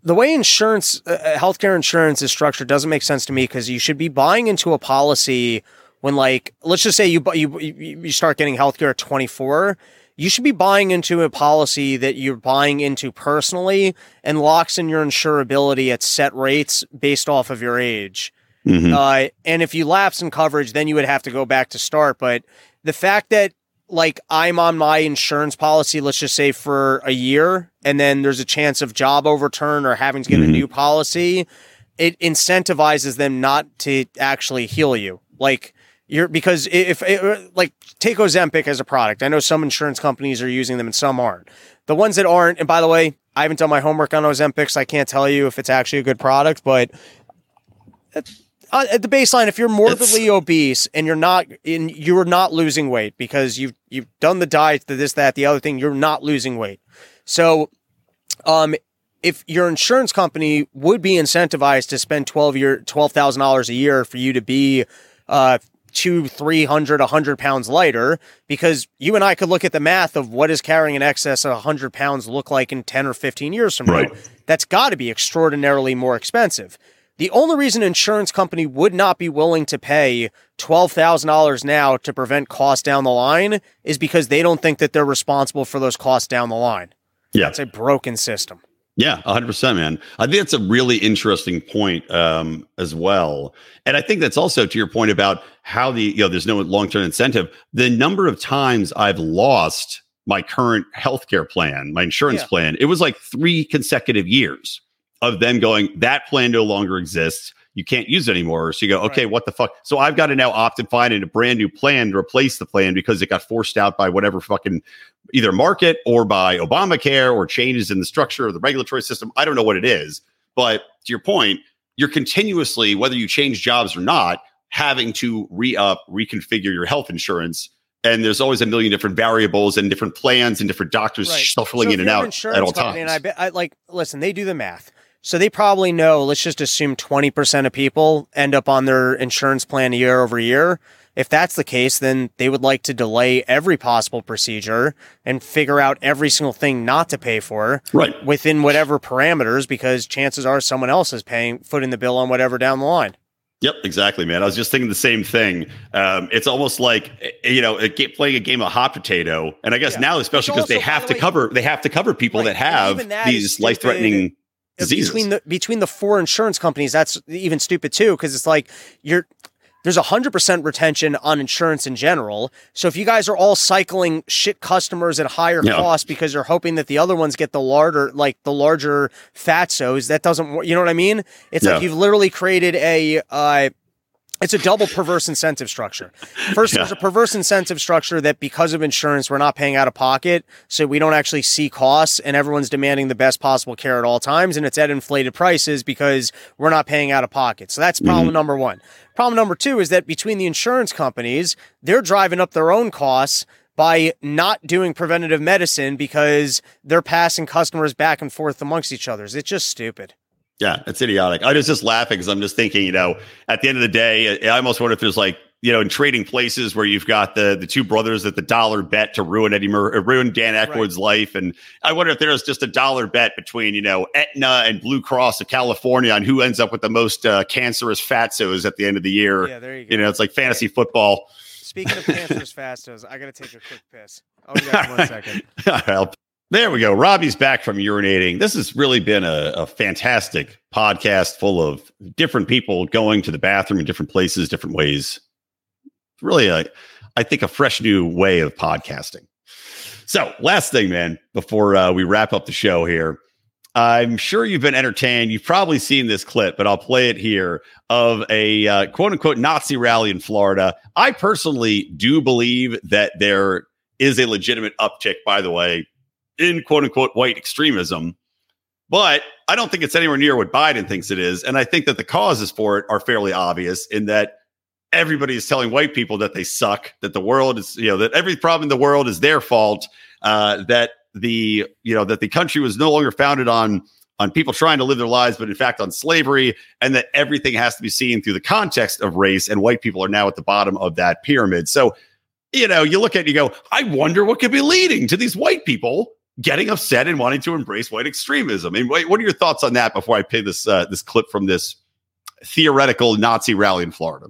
the way insurance, uh, uh, healthcare insurance is structured doesn't make sense to me because you should be buying into a policy when, like, let's just say you you you start getting healthcare at 24. You should be buying into a policy that you're buying into personally and locks in your insurability at set rates based off of your age. Mhm. Uh, and if you lapse in coverage, then you would have to go back to start. But the fact that like I'm on my insurance policy, let's just say for a year, and then there's a chance of job overturn or having to get a Mhm. new policy, it incentivizes them not to actually heal you. Like you're because if, if like take Ozempic as a product, I know some insurance companies are using them and some aren't. The ones that aren't, and by the way, I haven't done my homework on Ozempic, so I can't tell you if it's actually a good product, but uh, at the baseline, if you're morbidly obese and you're not in, you're not losing weight because you've you've done the diet, the this, that, the other thing. You're not losing weight. So, um, if your insurance company would be incentivized to spend twelve year twelve thousand dollars a year for you to be, uh, two, three hundred, a hundred pounds lighter, because you and I could look at the math of what is carrying an excess of hundred pounds look like in ten or fifteen years from Right. now. That's got to be extraordinarily more expensive. The only reason an insurance company would not be willing to pay $12,000 now to prevent costs down the line is because they don't think that they're responsible for those costs down the line. Yeah. It's a broken system. Yeah, 100%, man. I think that's a really interesting point um, as well. And I think that's also to your point about how the, you know, there's no long term incentive. The number of times I've lost my current healthcare plan, my insurance Yeah. plan, it was like three consecutive years of them going, that plan no longer exists. You can't use it anymore. So you go, okay, Right. what the fuck? So I've got to now opt and find a brand new plan to replace the plan because it got forced out by whatever fucking either market or by Obamacare or changes in the structure of the regulatory system. I don't know what it is. But to your point, you're continuously, whether you change jobs or not, having to re up, reconfigure your health insurance. And there's always a million different variables and different plans and different doctors shuffling So in and out at all company, times. And I, bet, I like, listen, they do the math. So they probably know, let's just assume 20% of people end up on their insurance plan year over year. If that's the case, then they would like to delay every possible procedure and figure out every single thing not to pay for right. within whatever parameters because chances are someone else is paying footing the bill on whatever down the line. Yep, exactly, man. I was just thinking the same thing. Um, it's almost like eh, you know, a ga- playing a game of hot potato, and I guess Yeah. now, especially because they have the to cover they have to cover people Right, that and have even that is these stupid. Diseases. between the between the four insurance companies that's even stupid too because it's like you're there's a hundred percent retention on insurance in general so if you guys are all cycling shit customers at higher Yeah. cost because you're hoping that the other ones get the larger like the larger fatsos that doesn't wor- you know what i mean it's Yeah. like you've literally created a uh it's a double perverse incentive structure. First, Yeah. there's a perverse incentive structure that because of insurance, we're not paying out of pocket. So we don't actually see costs and everyone's demanding the best possible care at all times. And it's at inflated prices because we're not paying out of pocket. So that's problem mm-hmm. number one. Problem number two is that between the insurance companies, they're driving up their own costs by not doing preventative medicine because they're passing customers back and forth amongst each other. It's just stupid. Yeah, it's idiotic. I was just laughing because I'm just thinking, you know, at the end of the day, I almost wonder if there's like, you know, in trading places where you've got the the two brothers at the dollar bet to ruin Eddie Mur- uh, ruin Dan Aykroyd's life, and I wonder if there's just a dollar bet between you know Aetna and Blue Cross of California on who ends up with the most uh, cancerous fatsos at the end of the year. Yeah, there you go. You know, it's like fantasy football. Speaking of cancerous fastos, I got to take a quick piss. I'll be back in one [laughs] second. [laughs] I'll- there we go. Robbie's back from urinating. This has really been a, a fantastic podcast full of different people going to the bathroom in different places, different ways. Really, a, I think, a fresh new way of podcasting. So, last thing, man, before uh, we wrap up the show here, I'm sure you've been entertained. You've probably seen this clip, but I'll play it here of a uh, quote unquote Nazi rally in Florida. I personally do believe that there is a legitimate uptick, by the way, in quote unquote white extremism. But I don't think it's anywhere near what Biden thinks it is. And I think that the causes for it are fairly obvious in that everybody is telling white people that they suck, that the world is, you know, that every problem in the world is their fault, uh, that the, you know, that the country was no longer founded on on people trying to live their lives, but in fact on slavery, and that everything has to be seen through the context of race, and white people are now at the bottom of that pyramid. So, you know, you look at it, you go, I wonder what could be leading to these white people getting upset and wanting to embrace white extremism. I mean, what are your thoughts on that before I play this uh, this clip from this theoretical Nazi rally in Florida?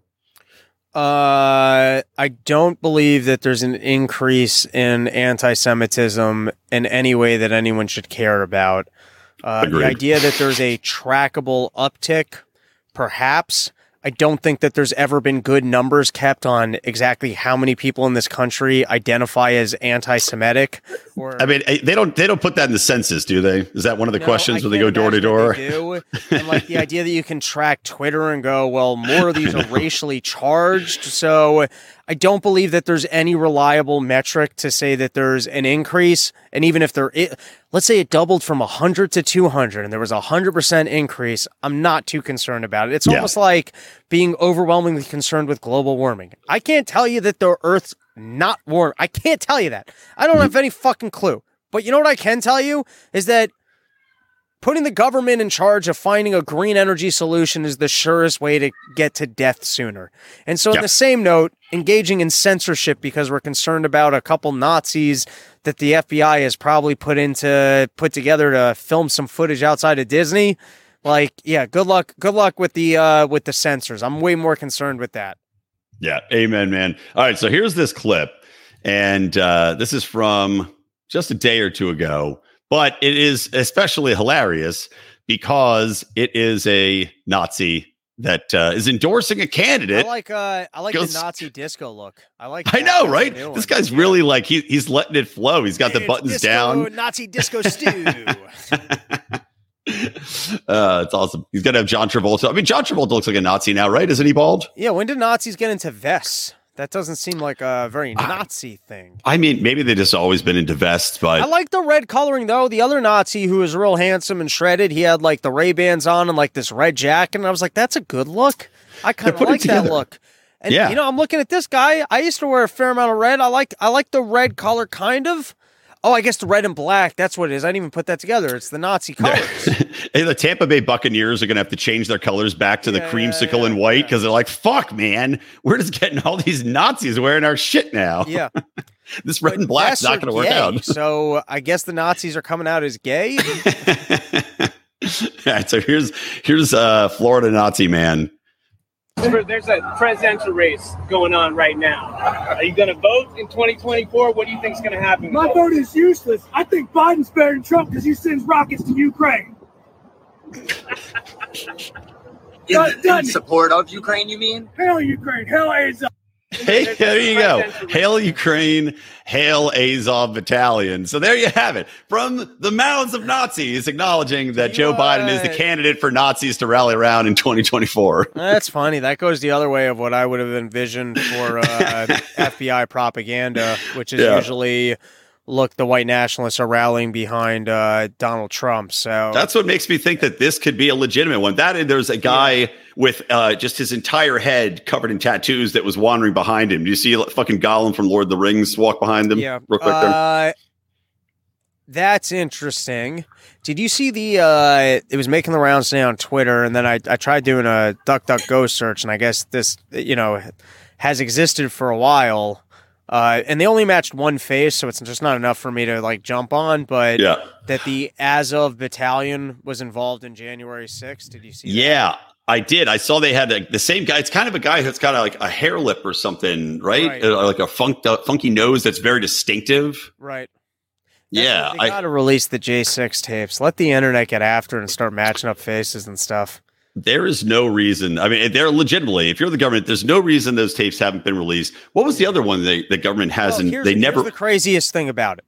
Uh, I don't believe that there's an increase in anti-Semitism in any way that anyone should care about. Uh, the idea that there's a trackable uptick, perhaps. I don't think that there's ever been good numbers kept on exactly how many people in this country identify as anti-Semitic. Or I mean, they don't they don't put that in the census, do they? Is that one of the No, questions I when they go door to door? do. And like the idea that you can track Twitter and go, well, more of these are [laughs] racially charged. So I don't believe that there's any reliable metric to say that there's an increase. And even if there is, let's say it doubled from 100 to 200 and there was a 100% increase, I'm not too concerned about it. It's Yeah. almost like being overwhelmingly concerned with global warming. I can't tell you that the Earth's not warm. I can't tell you that. I don't mm-hmm. have any fucking clue. But you know what I can tell you is that putting the government in charge of finding a green energy solution is the surest way to get to death sooner. And so, Yeah. in the same note, engaging in censorship because we're concerned about a couple Nazis that the FBI has probably put into put together to film some footage outside of Disney. Like, yeah, good luck. Good luck with the uh, with the censors. I'm way more concerned with that. Yeah, amen, man. All right, so here's this clip, and uh, this is from just a day or two ago, but it is especially hilarious because it is a Nazi that uh, is endorsing a candidate. I like uh, I like goes- the [laughs] Nazi disco look. I like. I know, right? This guy's Yeah. really like he, he's letting it flow. He's got the It's buttons disco, down. Nazi disco [laughs] stew. uh, it's awesome. He's gonna have John Travolta. I mean, John Travolta looks like a Nazi now, right? Isn't he bald? yeah, when did Nazis get into vests? That doesn't seem like a very ah, Nazi thing. I mean, maybe they just always been into vests, but I like the red coloring though. The other Nazi who was real handsome and shredded, he had like the Ray Bans on and like this red jacket, and I was like, that's a good look. I kind of like that look. And Yeah. you know, I'm looking at this guy. I used to wear a fair amount of red. I like I like the red color kind of. Oh, I guess the red and black. That's what it is. I didn't even put that together. It's the Nazi colors. [laughs] Hey, the Tampa Bay Buccaneers are going to have to change their colors back to the Yeah, creamsicle yeah, and white yeah. because they're like, "Fuck, man, we're just getting all these Nazis wearing our shit now. yeah, [laughs] this red and black's Vests not going to work out." So I guess the Nazis are coming out as gay. [laughs] all right, so here's here's uh, Florida Nazi man There's a presidential race going on right now. Are you going to vote in 2024? What do you think is going to happen? My vote is useless. I think Biden's better than Trump because he sends rockets to Ukraine. In, in support of Ukraine, you mean? Hell Ukraine. Hell Azov. [laughs] Hey, there you go. Hail Ukraine, hail Azov Battalion. So there you have it. From the mouths of Nazis acknowledging that Joe Biden is the candidate for Nazis to rally around in 2024. That's funny. That goes the other way of what I would have envisioned for uh, [laughs] FBI propaganda, which is Yeah. usually look, the white nationalists are rallying behind uh, Donald Trump. So That's what makes me think that this could be a legitimate one. That there's a guy with uh, just his entire head covered in tattoos that was wandering behind him. Do you see a fucking Gollum from Lord of the Rings walk behind him? Yeah. real quick there. Uh, that's interesting. Did you see the? Uh, it was making the rounds today on Twitter, and then I, I tried doing a DuckDuckGo search, and I guess this you know has existed for a while. Uh, and they only matched one face, so it's just not enough for me to like jump on. But Yeah. that the Azov Battalion was involved in January 6th. Did you see? that? Yeah, I did. I saw they had a, the same guy. It's kind of a guy who's got a, like a hair lip or something, right? Right. Uh, like a funk, uh, funky nose that's very distinctive. Right. yeah, They I, got to release the J6 tapes. Let the internet get after and start matching up faces and stuff. There is no reason. I mean, they're legitimately. If you're the government, there's no reason those tapes haven't been released. What was the other one they, the government hasn't? here's- they never. the craziest thing about it.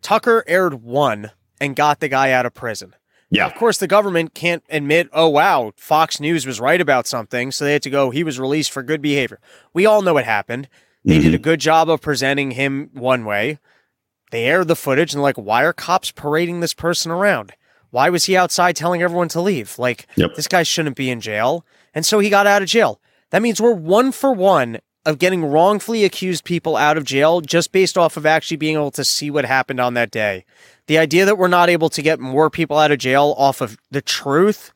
Tucker aired one and got the guy out of prison. Yeah. Of course, the government can't admit, oh, wow, Fox News was right about something. So they had to go, he was released for good behavior. We all know what happened. They Mm-hmm. did a good job of presenting him one way. They aired the footage and, like, why are cops parading this person around? Why was he outside telling everyone to leave? Like, Yep. this guy shouldn't be in jail. And so he got out of jail. That means we're one for one of getting wrongfully accused people out of jail just based off of actually being able to see what happened on that day. The idea that we're not able to get more people out of jail off of the truth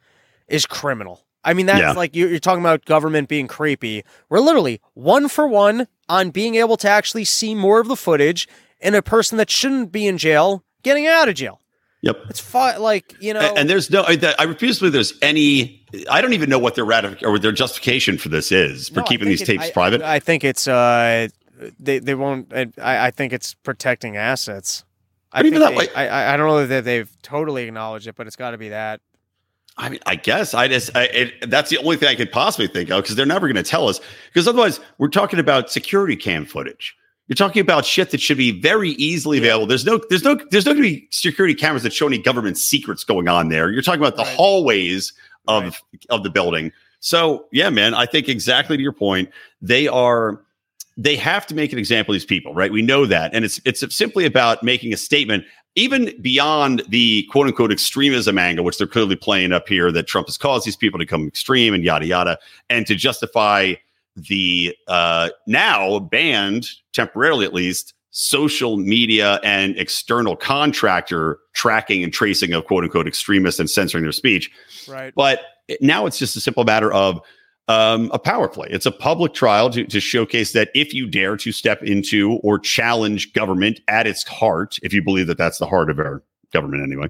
is criminal. I mean, that's Yeah. like you- you're talking about government being creepy. We're literally one for one on being able to actually see more of the footage and a person that shouldn't be in jail getting out of jail. Yep. It's fine. Like, you know, And, and there's no. I, refuse to believe there's any. I don't even know what their ratif- or their justification for this is for No, keeping these it- tapes I- private. I think it's uh, they they won't. I, I think it's protecting assets. I But even that they- I I- I don't know that they've totally acknowledged it, but it's got to be that. I mean, I guess I just I, it, that's the only thing I could possibly think of because they're never going to tell us. Because otherwise, we're talking about security cam footage. You're talking about shit that should be very easily available. There's no, there's no, there's no going to be security cameras that show any government secrets going on there. You're talking about the Right. hallways of Right. of the building. So yeah, man, I think exactly to your point. They are they have to make an example of these people, right? We know that. And it's it's simply about making a statement, even beyond the quote unquote extremism angle, which they're clearly playing up here, that Trump has caused these people to become extreme and yada yada, and to justify the uh now banned, temporarily at least, social media and external contractor tracking and tracing of quote unquote extremists and censoring their speech. Right. But now it's just a simple matter of um, a power play. It's a public trial to, to showcase that if you dare to step into or challenge government at its heart, if you believe that that's the heart of our government anyway,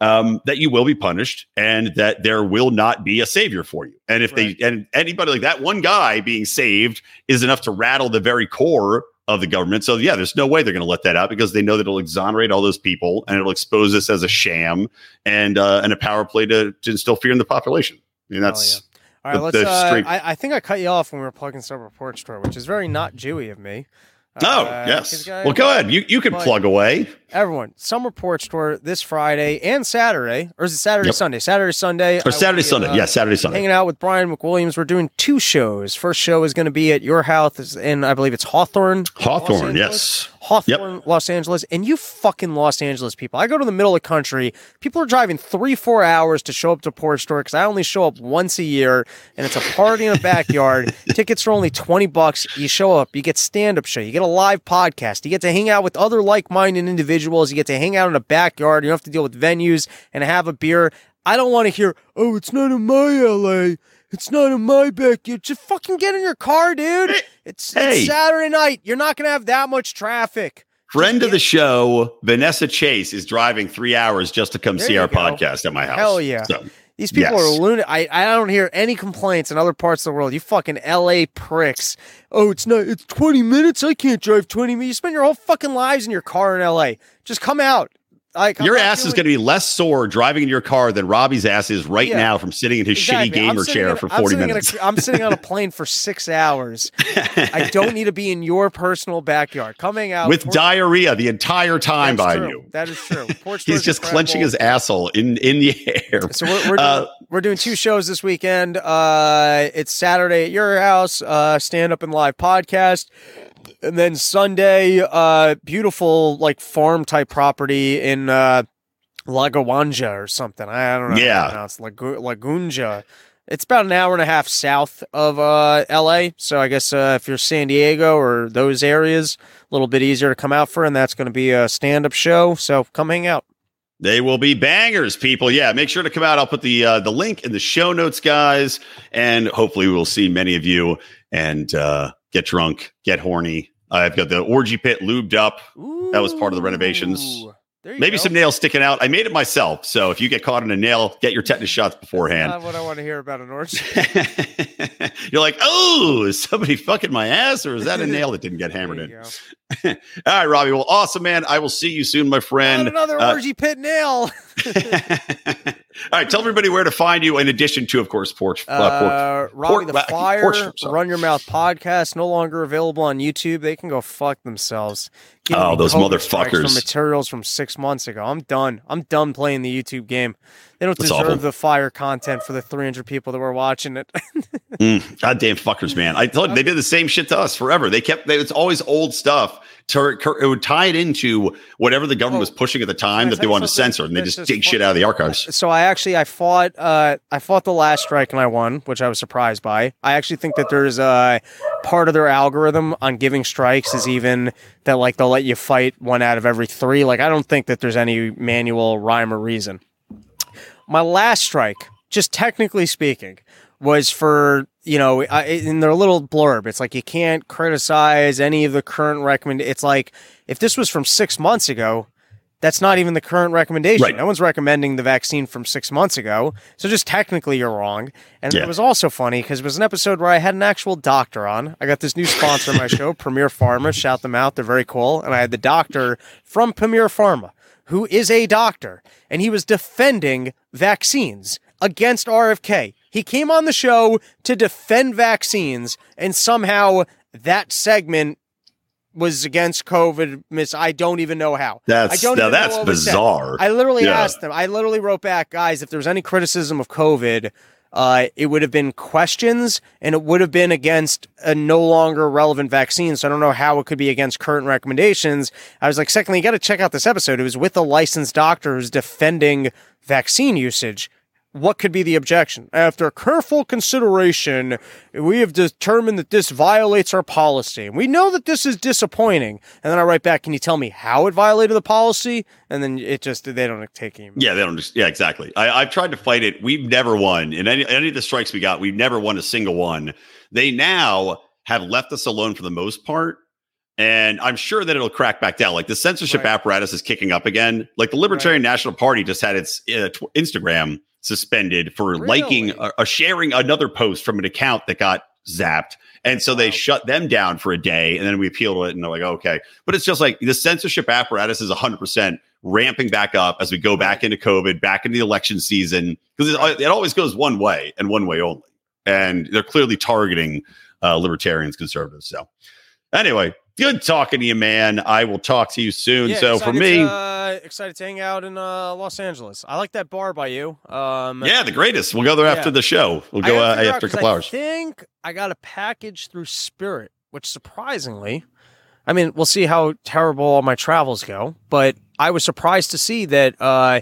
um, that you will be punished and that there will not be a savior for you. And if Right. they and anybody like that one guy being saved is enough to rattle the very core of the government. So yeah, there's no way they're going to let that out because they know that it'll exonerate all those people and it'll expose this as a sham and uh, and a power play to, to instill fear in the population. And that's All right, the- let's. the Uh, I, I think I cut you off when we were plugging Summer Porch Tour, which is very not Jewy of me. Oh Uh, yes. Well, go ahead. You you can but- plug away. Everyone, Summer Porch Tour this Friday and Saturday, or is it Saturday, Yep. Sunday? Saturday, Sunday. Or Saturday, be, Sunday. uh, yeah, Saturday, Sunday. Hanging out with Brian McWilliams. We're doing two shows. First show is going to be at your house and I believe it's Hawthorne. Hawthorne, yes. Hawthorne, Los Angeles. And you fucking Los Angeles people. I go to the middle of the country. People are driving three, four hours to show up to Porch Tour because I only show up once a year and it's a party in a backyard. [laughs] Tickets are only 20 bucks. You show up, you get stand up show, you get a live podcast, you get to hang out with other like minded individuals, you get to hang out in a backyard. You don't have to deal with venues and have a beer. I don't want to hear, oh, it's not in my LA. It's not in my backyard. Just fucking get in your car, dude. It's, Hey. it's Saturday night. You're not going to have that much traffic. Friend of the show, Vanessa Chase, is driving three hours just to come There see our go. podcast at my house. Hell yeah. So, These people Yes. are lunatic. I, I don't hear any complaints in other parts of the world. You fucking LA pricks. Oh, it's not. It's twenty minutes. I can't drive twenty minutes. You spend your whole fucking lives in your car in LA. Just come out. Your ass is going to be less sore driving in your car than Robbie's ass is right Yeah. now from sitting in his Exactly. shitty gamer chair in- for I'm 40 sitting in a- minutes. I'm sitting on a [laughs] plane for six hours. I [laughs] don't need to be in your personal backyard. Coming out with diarrhea the entire time That's by true. you. That is true. [laughs] He's just clenching his asshole in, in the air. So we're, we're, doing, Uh, we're doing two shows this weekend. Uh, it's Saturday at your house, uh, stand up and live podcast. And then Sunday, uh, beautiful like farm type property in uh, Lagawanja or something. I don't know. Yeah. How it's Lagu- Lagunja. It's about an hour and a half south of uh, LA. So I guess uh, if you're San Diego or those areas, a little bit easier to come out for. And that's going to be a stand up show. So come hang out. They will be bangers, people. Yeah, make sure to come out. I'll put the uh, the link in the show notes, guys, and hopefully we'll see many of you and uh, get drunk, get horny. I've got the orgy pit lubed up. That was part of the renovations. Ooh. Maybe go. some nails sticking out. I made it myself, so if you get caught in a nail, get your tetanus shots beforehand. Not what I want to hear about an orgy. [laughs] [laughs] You're like, oh, is somebody fucking my ass, or is that a nail that didn't get [laughs] hammered in? All right, Robbie. Well, awesome, man. I will see you soon, my friend. Not another Uh, orgy pit nail. All right, tell everybody where to find you. In addition to, of course, porch. Uh, Uh, Robbie Port- the Porch- Fire, Porch- Run Your Mouth podcast, no longer available on YouTube. They can go fuck themselves. Giving Oh, those motherfuckers. For materials from six months ago. I'm done. I'm done playing the YouTube game. They don't That's deserve awful. the fire content for the 300 people that were watching it. Mm, goddamn fuckers, man! I told you they did the same shit to us forever. They kept they, it's always old stuff. To, it would tie it into whatever the government was pushing at the time that they wanted to censor, and they just just dig shit out of the archives. so I actually I fought uh I fought the last strike and I won, which I was surprised by. I actually think that there's a part of their algorithm on giving strikes is even that like they'll let you fight one out of every three. Like I don't think that there's any manual rhyme or reason. My last strike, just technically speaking, was for you know I- in their little blurb. It's like you can't criticize any of the current recommend. It's like if this was from six months ago, that's not even the current recommendation. Right. No one's recommending the vaccine from six months ago. So just technically you're wrong. And Yeah. it was also funny because it was an episode where I had an actual doctor on. I got this new sponsor on my show, [laughs] Premier Pharma. Shout them out. They're very cool. And I had the doctor from Premier Pharma, who is a doctor, and he was defending vaccines against RFK. He came on the show to defend vaccines, and somehow that segment was against COVID. Miss, I don't even know how. That's- I don't now that's what was said. bizarre. I literally Yeah. asked them. I literally wrote back, guys, if there was any criticism of COVID, uh, it would have been questions, and it would have been against a no longer relevant vaccine. So I don't know how it could be against current recommendations. I was like, secondly, you got to check out this episode. It was with a licensed doctor who's defending vaccine usage. What could be the objection? After careful consideration, we have determined that this violates our policy. And We know that this is disappointing. And then I write back, can you tell me how it violated the policy? And then it just, they don't take him. Yeah, they don't. Just, yeah, exactly. I, I've tried to fight it. We've never won in any any of the strikes we got. We've never won a single one. They now have left us alone for the most part. And I'm sure that it'll crack back down. Like the censorship Right. apparatus is kicking up again. Like the Libertarian National Party just had its uh, tw- Instagram suspended for liking Really? or, or sharing another post from an account that got zapped. And so they Wow. shut them down for a day and then we appealed it and they're like, okay. But it's just like the censorship apparatus is 100% ramping back up as we go back into COVID, back into the election season, because it, it always goes one way and one way only. And they're clearly targeting uh, libertarians, conservatives. So, anyway, good talking to you, man. I will talk to you soon. Yeah, so, for me, uh, excited to hang out in uh, Los Angeles. I like that bar by you. Um, yeah, the greatest. We'll go there after Yeah. the show. We'll go uh, after a couple I hours. I think I got a package through Spirit, which surprisingly, I mean, we'll see how terrible all my travels go, but I was surprised to see that uh,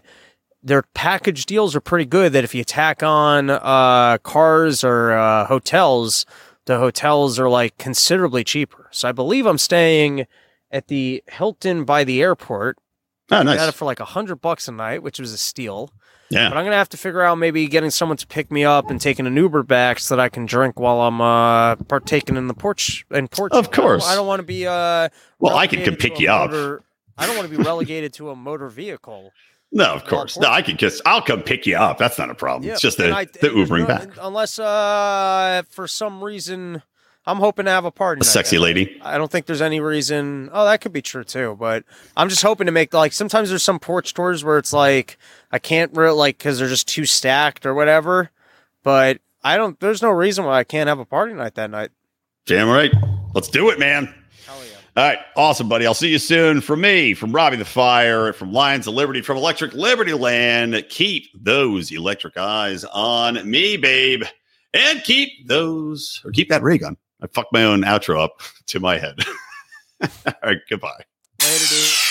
their package deals are pretty good. That if you tack on uh, cars or uh, hotels, the hotels are like considerably cheaper. So I believe I'm staying at the Hilton by the airport. Oh, I got it for like a hundred bucks a night, which was a steal. Yeah. But I'm gonna have to figure out maybe getting someone to pick me up and taking an Uber back so that I can drink while I'm uh, partaking in the porch in porch. Of course. I don't, want to be. Uh, Well, I can relegated pick you up. I don't want to be relegated to a motor vehicle. No, of course. No, I can kiss. I'll come pick you up. That's not a problem. it's just the, I- the Ubering no- back. Unless uh for some reason I'm hoping to have a party. A sexy lady. I don't think there's any reason. Oh, that could be true too. But I'm just hoping to make like sometimes there's some porch tours where it's like I can't really like because they're just too stacked or whatever. But I don't. There's no reason why I can't have a party night that night. Damn right. Let's do it, man. All right. Awesome, buddy. I'll see you soon. From me, from Robbie the Fire, from Lions of Liberty, from Electric Liberty Land. Keep those electric eyes on me, babe. And keep those, or keep that ray gun. I fucked my own outro up [laughs] to my head. [laughs] All right. Goodbye. Later, dude.